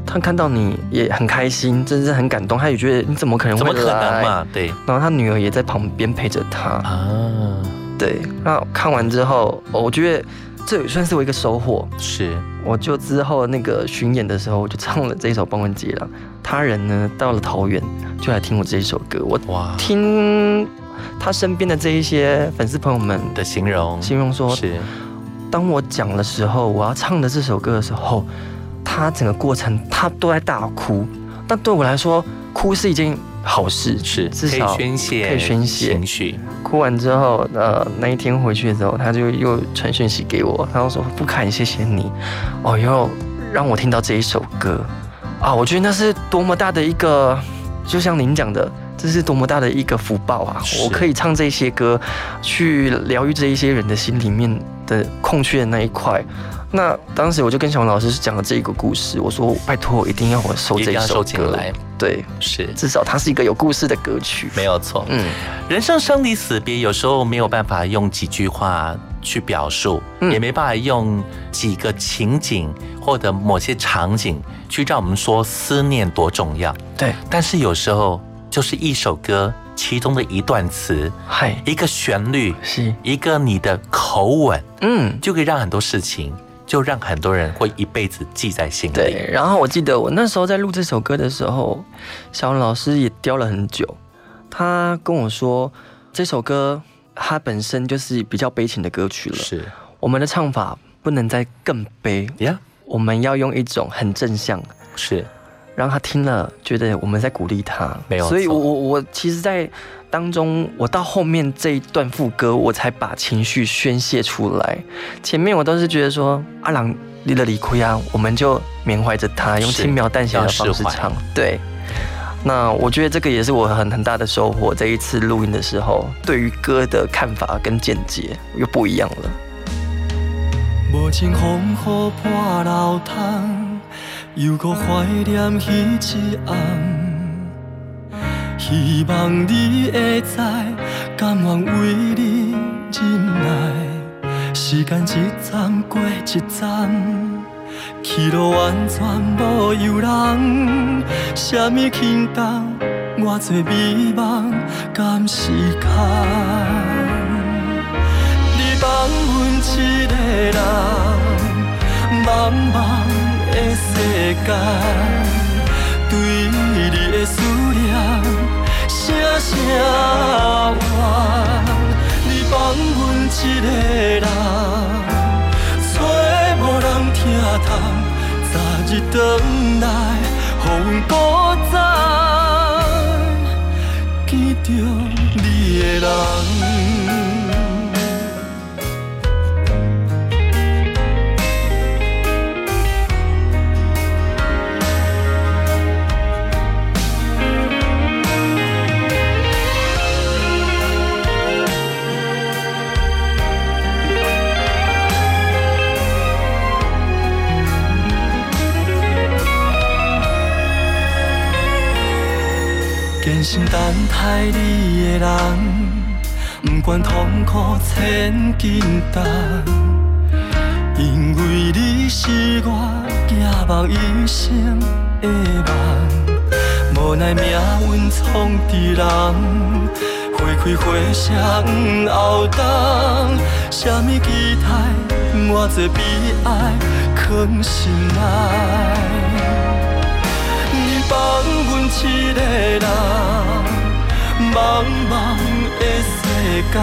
他看到你也很开心，真是很感动。他也觉得你怎么可能会来嘛？对。然后他女儿也在旁边陪着他啊。对。那看完之后，我觉得这也算是我一个收获。是。我就之后那个巡演的时候，我就唱了这一首《邦文杰》了。他人呢到了桃园就来听我这一首歌。我哇，听。他身边的这一些粉丝朋友们的形容，形容说，是当我讲的时候，我要唱的这首歌的时候，他整个过程他都在大哭。但对我来说，哭是一件好事，是至少可以宣泄，可以宣泄情绪。哭完之后，呃，那一天回去的时候，他就又传讯息给我，他说：“不凯，谢谢你，哦，又让我听到这一首歌啊！我觉得那是多么大的一个，就像您讲的。”这是多么大的一个福报啊！我可以唱这些歌，去疗愈这一些人的心里面的空缺的那一块。那当时我就跟小王老师讲了这一个故事，我说拜托，一定要我收这首歌来。对，是，至少它是一个有故事的歌曲，没有错。嗯，人生生离死别，有时候没有办法用几句话去表述，也没办法用几个情景或者某些场景去让我们说思念多重要。对，但是有时候。就是一首歌其中的一段词，嗨，一个旋律，是一个你的口吻，嗯，就可以让很多事情，就让很多人会一辈子记在心里。对，然后我记得我那时候在录这首歌的时候，小文老师也雕了很久。他跟我说，这首歌它本身就是比较悲情的歌曲了，是我们的唱法不能再更悲呀，我们要用一种很正向，是。让他听了觉得我们在鼓励他，没有，所以我我我其实，在当中，我到后面这一段副歌，我才把情绪宣泄出来。前面我都是觉得说阿郎离了离亏啊，我们就缅怀着他，用轻描淡写的方式唱。对，那我觉得这个也是我很很大的收获。这一次录音的时候，对于歌的看法跟见解又不一样了。又搁怀念彼一暗，希望你会知，甘愿为你忍耐，时间一站过一站，去路完全无游人。什么轻重，我做美梦甘时空。你放阮一个人，茫茫间，对你的思念，声声怨。放阮一个人，找无人疼痛，早日回来，予阮搁再见着你的人。千斤重，因为你是我寄望一生的梦。无奈命运创治人，花开花谢后冬，什么期待，我做悲哀藏心内。放阮一个人，茫茫的世间，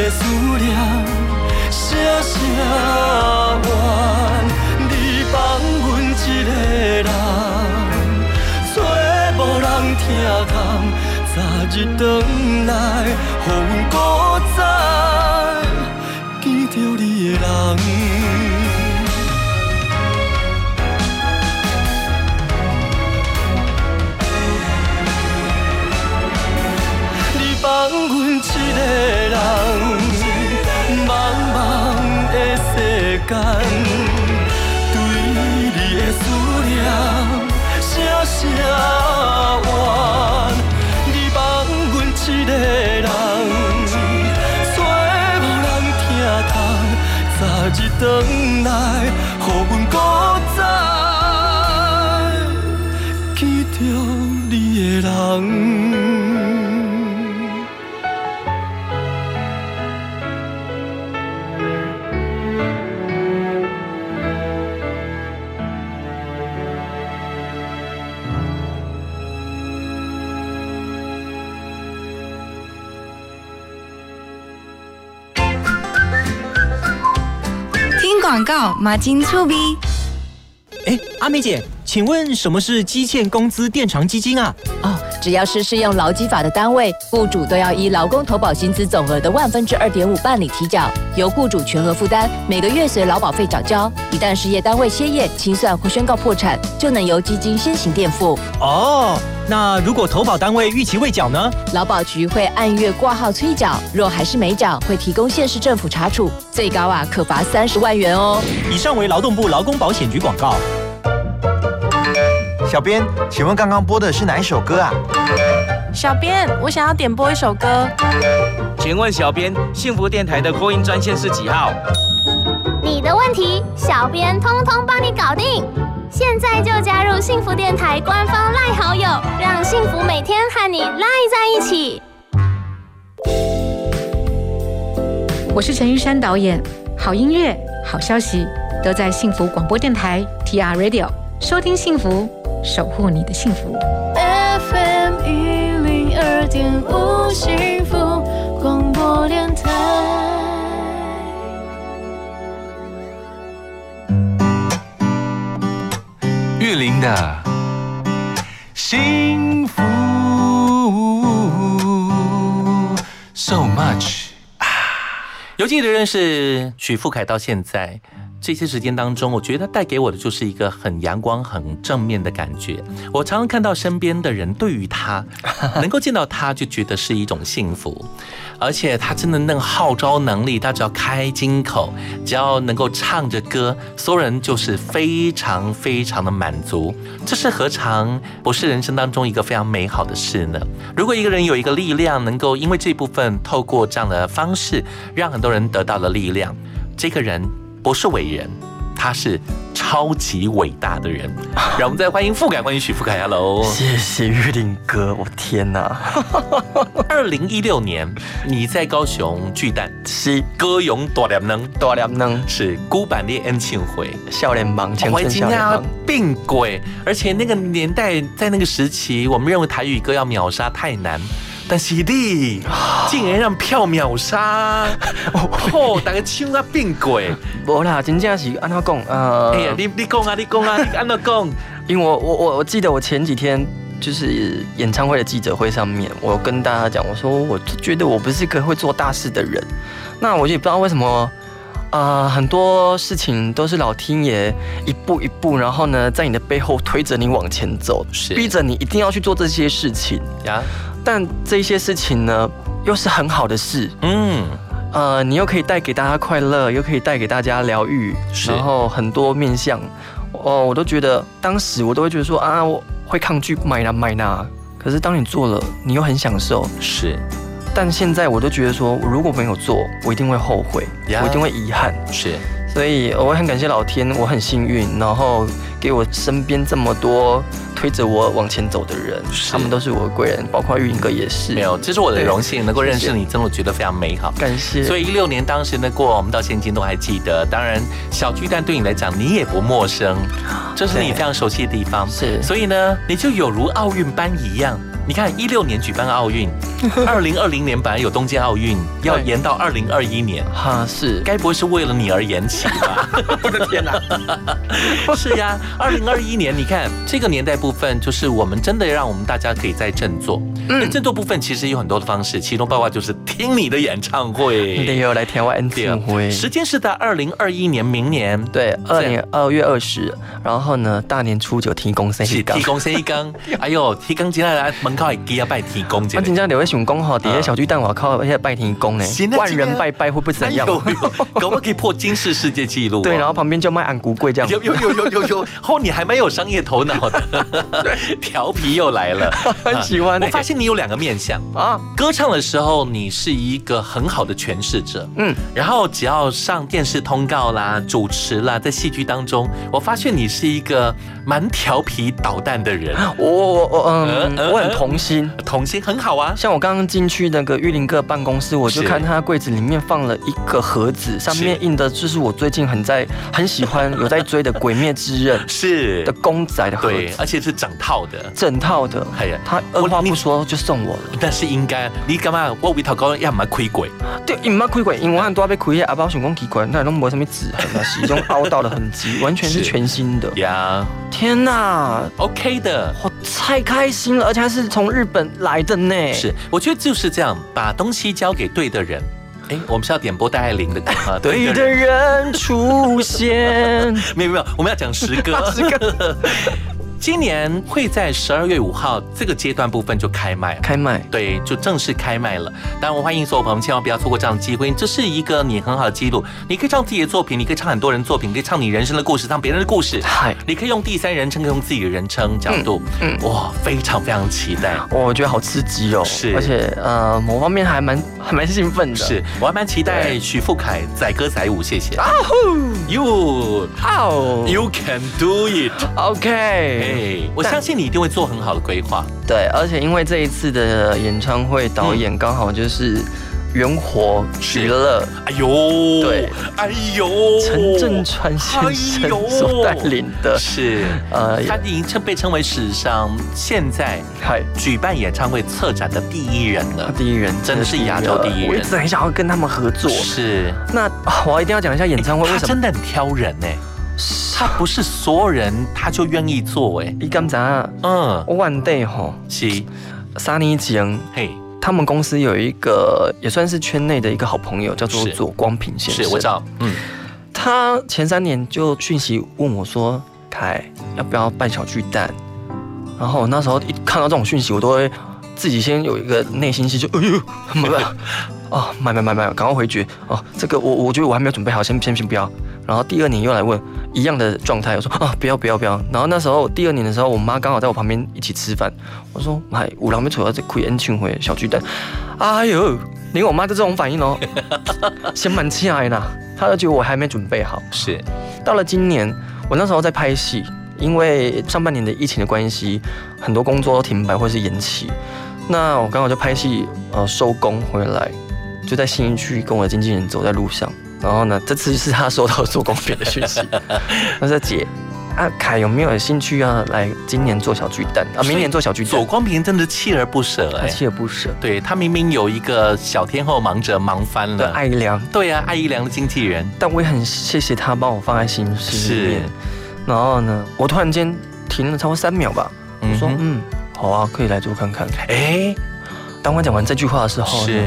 的思念，声声怨。你放阮一个人，做无人听痛，早日回来，予阮搁再见着你的人。早日广告马金醋逼。哎，阿美姐，请问什么是基欠工资垫偿基金啊？哦，只要是适用劳基法的单位，雇主都要依劳工投保薪资总额的万分之二点五办理提缴，由雇主全额负担，每个月随劳保费缴交。一旦事业单位歇业、清算或宣告破产，就能由基金先行垫付。哦。那如果投保单位逾期未缴呢？劳保局会按月挂号催缴，若还是没缴，会提供县市政府查处，最高啊可罚三十万元哦。以上为劳动部劳工保险局广告。小编，请问刚刚播的是哪一首歌啊？小编，我想要点播一首歌。请问小编，幸福电台的扩音专线是几号？你的问题，小编通通帮你搞定。现在就加入幸福电台官方赖好友，让幸福每天和你赖在一起。我是陈玉山导演，好音乐、好消息都在幸福广播电台 TR Radio，收听幸福，守护你的幸福。FM 一零二点五幸福广播电台。林的幸福，so much 啊！犹记得认识许富凯到现在，这些时间当中，我觉得带给我的就是一个很阳光、很正面的感觉。我常常看到身边的人对于他 能够见到他就觉得是一种幸福，而且他真的那个号召能力，他只要开金口，只要能够唱着歌，所有人就是非常非常的满足。这是何尝不是人生当中一个非常美好的事呢？如果一个人有一个力量，能够因为这部分透过这样的方式，让很多人得到了力量，这个人。不是伟人，他是超级伟大的人。让我们再欢迎傅凯，欢迎许富凯，Hello，谢谢玉林哥，我天哪！二零一六年你在高雄巨蛋是歌咏大联能，大联能是孤板列恩庆会笑脸盲，前春笑脸盲，并轨。而且那个年代在那个时期，我们认为台语歌要秒杀太难。但是你竟然让票秒杀，哦，大家唱啊变鬼，无啦，真正是安怎讲？呃，哎呀，你你讲啊，你讲啊，你安怎讲？因为我我我我记得我前几天就是演唱会的记者会上面，我跟大家讲，我说我觉得我不是一个会做大事的人，那我也不知道为什么，呃，很多事情都是老天爷一步一步，然后呢，在你的背后推着你往前走，是逼着你一定要去做这些事情呀。但这些事情呢，又是很好的事，嗯，呃，你又可以带给大家快乐，又可以带给大家疗愈，然后很多面向，哦，我都觉得当时我都会觉得说啊，我会抗拒买那买那，可是当你做了，你又很享受，是，但现在我都觉得说，如果没有做，我一定会后悔，我一定会遗憾，是。所以我很感谢老天，我很幸运，然后给我身边这么多推着我往前走的人，他们都是我的贵人，包括玉英哥也是。没有，这是我的荣幸，能够认识你，真的觉得非常美好。感谢。所以一六年当时的过，我们到现今都还记得。当然，小巨蛋对你来讲，你也不陌生，这是你非常熟悉的地方。是。所以呢，你就有如奥运班一样。你看，一六年举办奥运，二零二零年本来有东京奥运，要延到二零二一年。哈，是，该不会是为了你而延期吧？我的天哪！是呀，二零二一年，你看这个年代部分，就是我们真的让我们大家可以在振作。嗯，振作部分其实有很多的方式，其中包括就是听你的演唱会。你有来听我演唱会。时间是在二零二一年，明年。对，二年二月二十。然后呢，大年初九提供三一提供三一缸。哎呦，提供进来来门口给要拜天公。我真正留在想讲吼，底下小巨蛋我靠，而且拜天公呢，万人拜拜会不会怎样？可不可以破金氏世界纪录？对，然后旁边就卖安菇柜这样。有有有有有有，哦你还蛮有商业头脑的，调皮又来了，很喜欢。我发现你有两个面相啊，歌唱的时候你是一个很好的诠释者，嗯，然后只要上电视通告啦、主持啦，在戏剧当中，我发现你是一个蛮调皮捣蛋的人。我我我嗯，我很童心，童心很好啊。像我刚刚进去那个玉林哥办公室，我就看他柜子里面放了一个盒子，上面印的就是我最近很在很喜欢 有在追的《鬼灭之刃》是的公仔的盒子，而且是整套的，整套的。哎呀，他二话不说就送我了，但是应该你干嘛？我为头高要唔买亏鬼？对，唔买亏鬼，因为我很多被亏的阿包想讲奇怪，那拢没什么纸痕啊，是一种凹到的痕迹，完全是全新的呀！天哪，OK 的，我太开心了，而且还是从日本来的呢。是，我觉得就是这样，把东西交给对的人。哎，我们是要点播戴爱玲的歌吗？对的人出现，没有没有，我们要讲诗歌。诗歌。今年会在十二月五号这个阶段部分就开卖，开卖，对，就正式开卖了。当然，我欢迎所有朋友们，千万不要错过这样的机会，这是一个你很好的记录。你可以唱自己的作品，你可以唱很多人作品，可以唱你人生的故事，唱别人的故事。嗨，你可以用第三人称，可以用自己的人称角度。嗯，哇，非常非常期待，我觉得好刺激哦。是，而且呃，某方面还蛮还蛮兴奋的。是，我还蛮期待许富凯载歌载舞，谢谢。啊呼，You，How，You can do it，OK。对，我相信你一定会做很好的规划。对，而且因为这一次的演唱会导演刚好就是元活娱乐，哎呦，对，哎呦，陈振川先生所带领的，是。呃，他已经称被称为史上现在还举办演唱会策展的第一人了。第一人真的是亚洲第一人，我一直很想要跟他们合作。是，那我一定要讲一下演唱会，为什么真的很挑人呢？他不是所有人他就愿意做哎，你刚才嗯，我 one day 吼，是。三年前，嘿，他们公司有一个也算是圈内的一个好朋友，叫做左光平先生，是我知道，嗯，他前三年就讯息问我说：“凯，要不要办小巨蛋？”然后我那时候一看到这种讯息，我都会自己先有一个内心戏，就哎呦，买了 哦，买买买买，赶快回绝。哦。这个我我觉得我还没有准备好，先先先不要。然后第二年又来问一样的状态，我说啊不要不要不要。然后那时候第二年的时候，我妈刚好在我旁边一起吃饭，我说哎，五郎没瞅到这亏恩群回小巨蛋，哎呦，连我妈都这种反应哦，先蛮气哀呐，她就觉得我还没准备好。是，到了今年，我那时候在拍戏。因为上半年的疫情的关系，很多工作都停摆或是延期。那我刚好就拍戏，呃，收工回来，就在新一区跟我的经纪人走在路上。然后呢，这次是他收到做光片的讯息，他说：“姐，阿凯有没有兴趣啊？来今年做小巨蛋啊？明年做小巨蛋。”左光平真的锲而不舍哎，锲而不舍。对他明明有一个小天后忙着忙翻了，艾良。对啊，艾一良的经纪人。但我也很谢谢他帮我放在心心里面。然后呢，我突然间停了超过三秒吧。我说：“嗯，好啊，可以来做看看。”哎，当我讲完这句话的时候，是，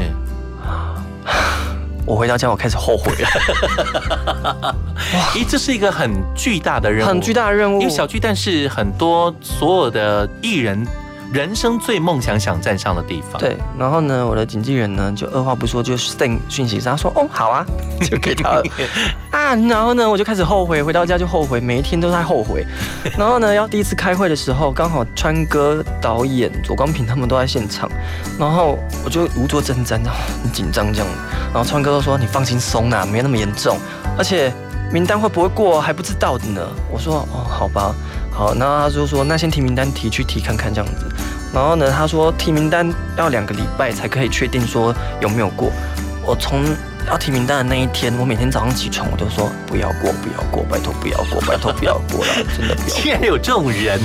我回到家，我开始后悔了。哇，咦，这是一个很巨大的任务，很巨大的任务。因为小巨蛋是很多所有的艺人。人生最梦想想站上的地方。对，然后呢，我的经纪人呢就二话不说就 send 讯息，他说：“哦，好啊，就给他了啊。”然后呢，我就开始后悔，回到家就后悔，每一天都在后悔。然后呢，要第一次开会的时候，刚好川哥、导演左光平他们都在现场，然后我就如坐针毡，很紧张这样。然后川哥都说：“你放心松啊，没那么严重，而且名单会不会过还不知道的呢。”我说：“哦，好吧。”好，那他就说，那先提名单提去提看看这样子。然后呢，他说提名单要两个礼拜才可以确定说有没有过。我从要提名单的那一天，我每天早上起床我都说不要过，不要过，拜托不要过，拜托不要过了，真的不要。竟然有这种人，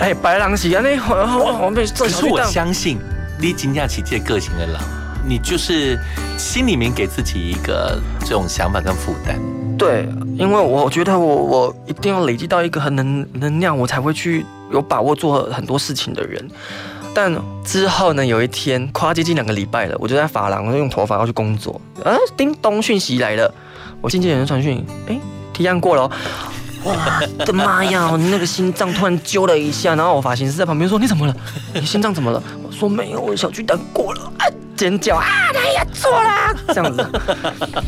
哎，白狼喜啊，那会我们可是我相信你金雅琪这个性的狼，你就是心里面给自己一个这种想法跟负担。对，因为我觉得我我一定要累积到一个很能能量，我才会去有把握做很多事情的人。但之后呢，有一天跨接近两个礼拜了，我就在发廊，用头发要去工作。啊，叮咚，讯息来了，我经纪人传讯，哎，提案过了。哇的妈呀，那个心脏突然揪了一下，然后我发型师在旁边说：“你怎么了？你心脏怎么了？”我说：“没有，我小巨蛋过了。”尖叫啊！他也做了，这样子。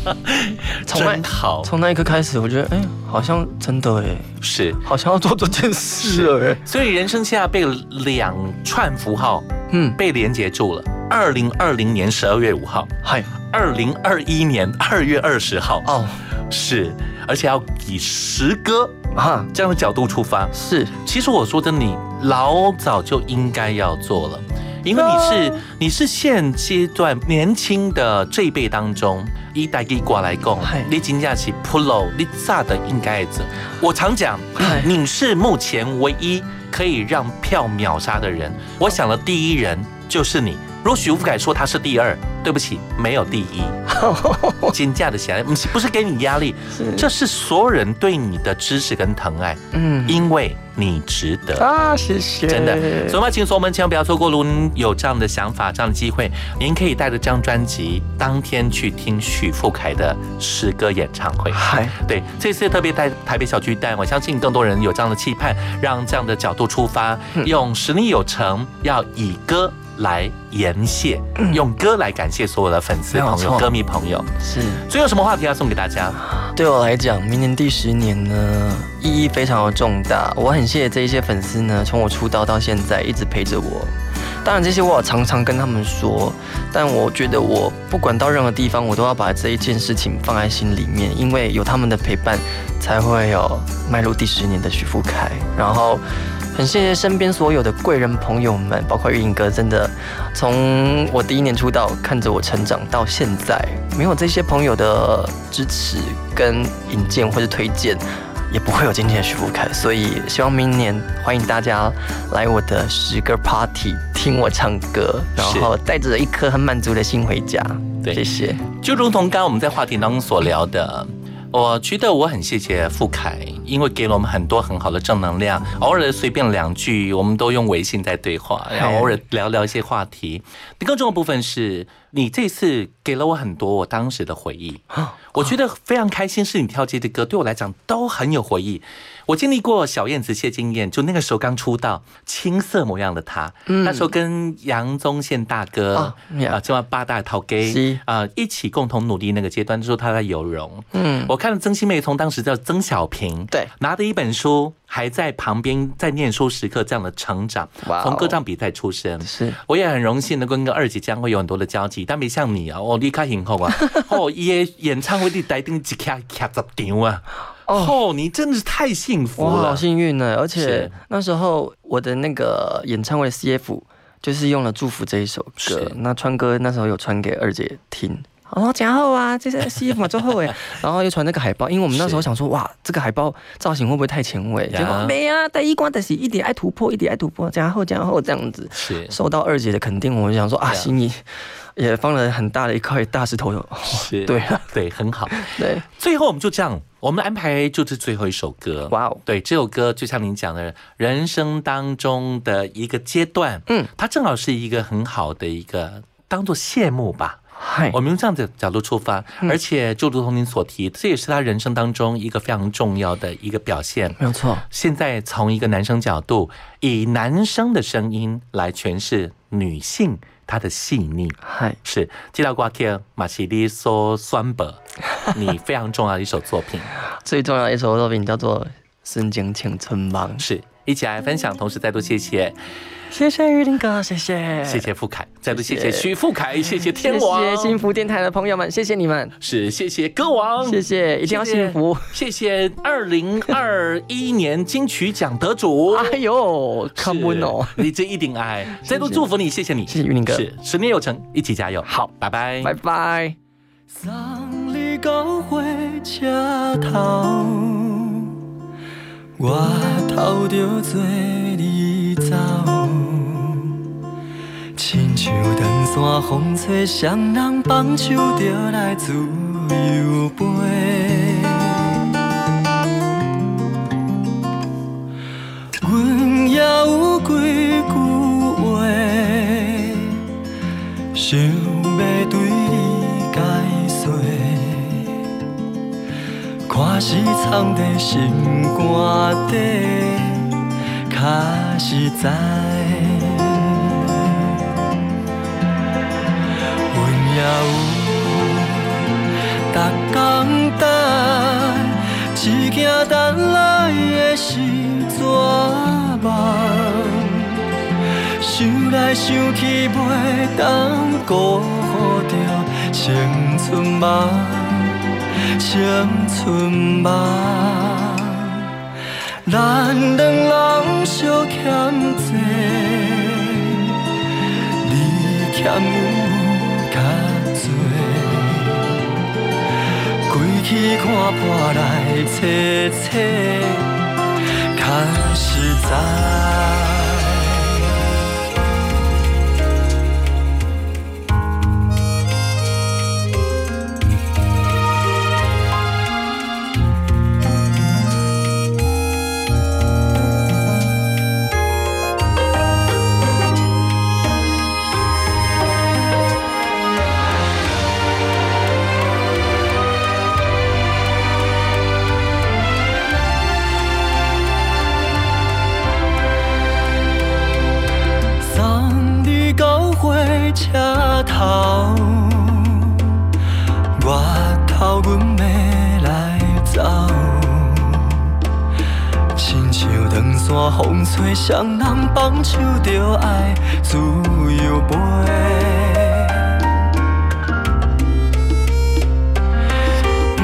真好。从那一刻开始，我觉得，哎，好像真的哎，是，好像要做这件事了哎。所以人生现在被两串符号，嗯，被连接住了。二零二零年十二月五号，嗨，二零二一年二月二十号，哦，是，而且要以诗歌啊这样的角度出发，是。其实我说的，你老早就应该要做了。因为你是你是现阶段年轻的这一辈当中，一代一过来讲，你金价起 pro，你炸的应该子。我常讲，你是目前唯一可以让票秒杀的人。我想的第一人就是你。如果许富凯说他是第二，对不起，没有第一。金价的起来，不是不是给你压力，这是所有人对你的支持跟疼爱。嗯，因为。你值得啊！谢谢，真的。所以嘛，请所有们千万不要错过。如果您有这样的想法、这样的机会，您可以带着这张专辑当天去听许富凯的诗歌演唱会。嗨，对，这次特别带台北小巨蛋，我相信更多人有这样的期盼，让这样的角度出发，用实力有成，要以歌。来言谢，用歌来感谢所有的粉丝朋友、歌迷朋友。是，所以有什么话题要送给大家？对我来讲，明年第十年呢，意义非常的重大。我很谢谢这一些粉丝呢，从我出道到现在一直陪着我。当然，这些我常常跟他们说，但我觉得我不管到任何地方，我都要把这一件事情放在心里面，因为有他们的陪伴，才会有迈入第十年的许富凯。然后。很谢谢身边所有的贵人朋友们，包括玉影哥，真的从我第一年出道看着我成长到现在，没有这些朋友的支持跟引荐或者推荐，也不会有今天的徐福凯。所以希望明年欢迎大家来我的十个 party 听我唱歌，然后带着一颗很满足的心回家。对，谢谢。就如同刚刚我们在话题当中所聊的。我觉得我很谢谢傅凯，因为给了我们很多很好的正能量。偶尔随便两句，我们都用微信在对话，然后偶尔聊聊一些话题。更重要的部分是你这次给了我很多我当时的回忆，我觉得非常开心。是你跳这些歌，对我来讲都很有回忆。我经历过小燕子谢金燕，就那个时候刚出道，青涩模样的她，那时候跟杨宗宪大哥啊，这八大陶 gay 啊一起共同努力那个阶段，就是她在有容。嗯，我看了曾心妹从当时叫曾小平，对，拿着一本书还在旁边在念书时刻这样的成长，从歌唱比赛出身，是，我也很荣幸能跟个二姐将会有很多的交集，但没像你啊，我离开影后啊，哦，也演唱会的待定几卡卡十场啊。哦，你真的是太幸福了，我好幸运呢！而且那时候我的那个演唱会 CF 就是用了《祝福》这一首歌，那川哥那时候有传给二姐听，哦，加厚啊，这是 CF 嘛，最后哎，然后又传那个海报，因为我们那时候想说，哇，这个海报造型会不会太前卫？结果没啊，第一关的是一点爱突破，一点爱突破，加厚加厚这样子，是。受到二姐的肯定，我们想说啊，心意。也放了很大的一块大石头，是，对对，很好。对，最后我们就这样，我们安排就是最后一首歌。哇哦，对，这首歌就像您讲的，人生当中的一个阶段，嗯，它正好是一个很好的一个当做谢幕吧。嗨，我们用这样的角度出发，而且就如同您所提，这也是他人生当中一个非常重要的一个表现。没有错。现在从一个男生角度，以男生的声音来诠释女性。她的细腻，嗨，是这条歌曲马西利说酸伯，你非常重要的一首作品，最重要的一首作品叫做《瞬间青春梦》，是一起来分享，同时再度谢谢。谢谢玉林哥，谢谢，谢谢傅凯，再度谢谢徐付凯，谢谢天王，谢谢幸福电台的朋友们，谢谢你们，是谢谢歌王，谢谢，一定要幸福，谢谢二零二一年金曲奖得主，哎呦，come on 哦，你这一定爱，再度祝福你，谢谢你，谢谢玉林哥，是十年有成，一起加油，好，拜拜，拜拜。我偷着做你走，亲像长线风吹，双人放手就来自由飞。阮也有几句话，想要对看是藏在心肝底，较实在。阮也有逐工等，只惊等来的是绝望。想来想去，袂当辜负着青春梦。青春梦，咱两人相欠债，你欠我较多，归去看破来切切，较实在。双人放手就爱自由飞。不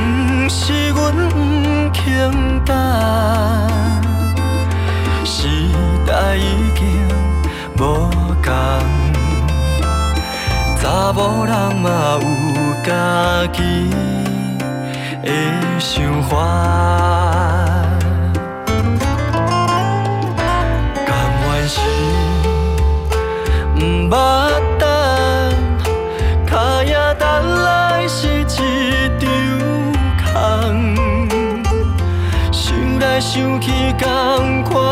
是阮不肯等，时代已经无同，查某人嘛有家己想起同款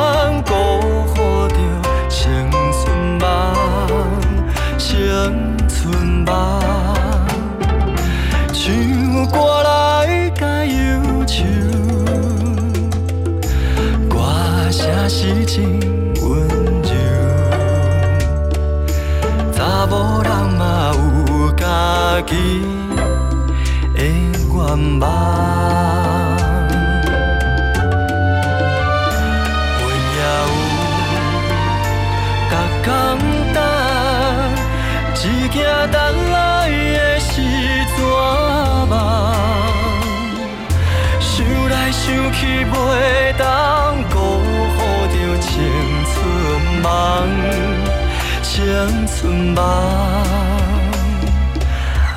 青春梦。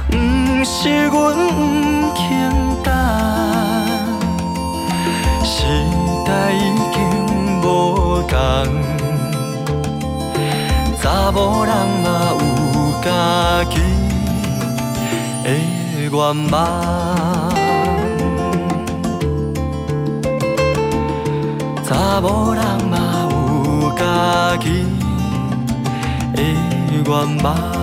不是阮不肯等，时代已经无同，查某人嘛有。家己的愿望，查某人嘛有家己的愿望。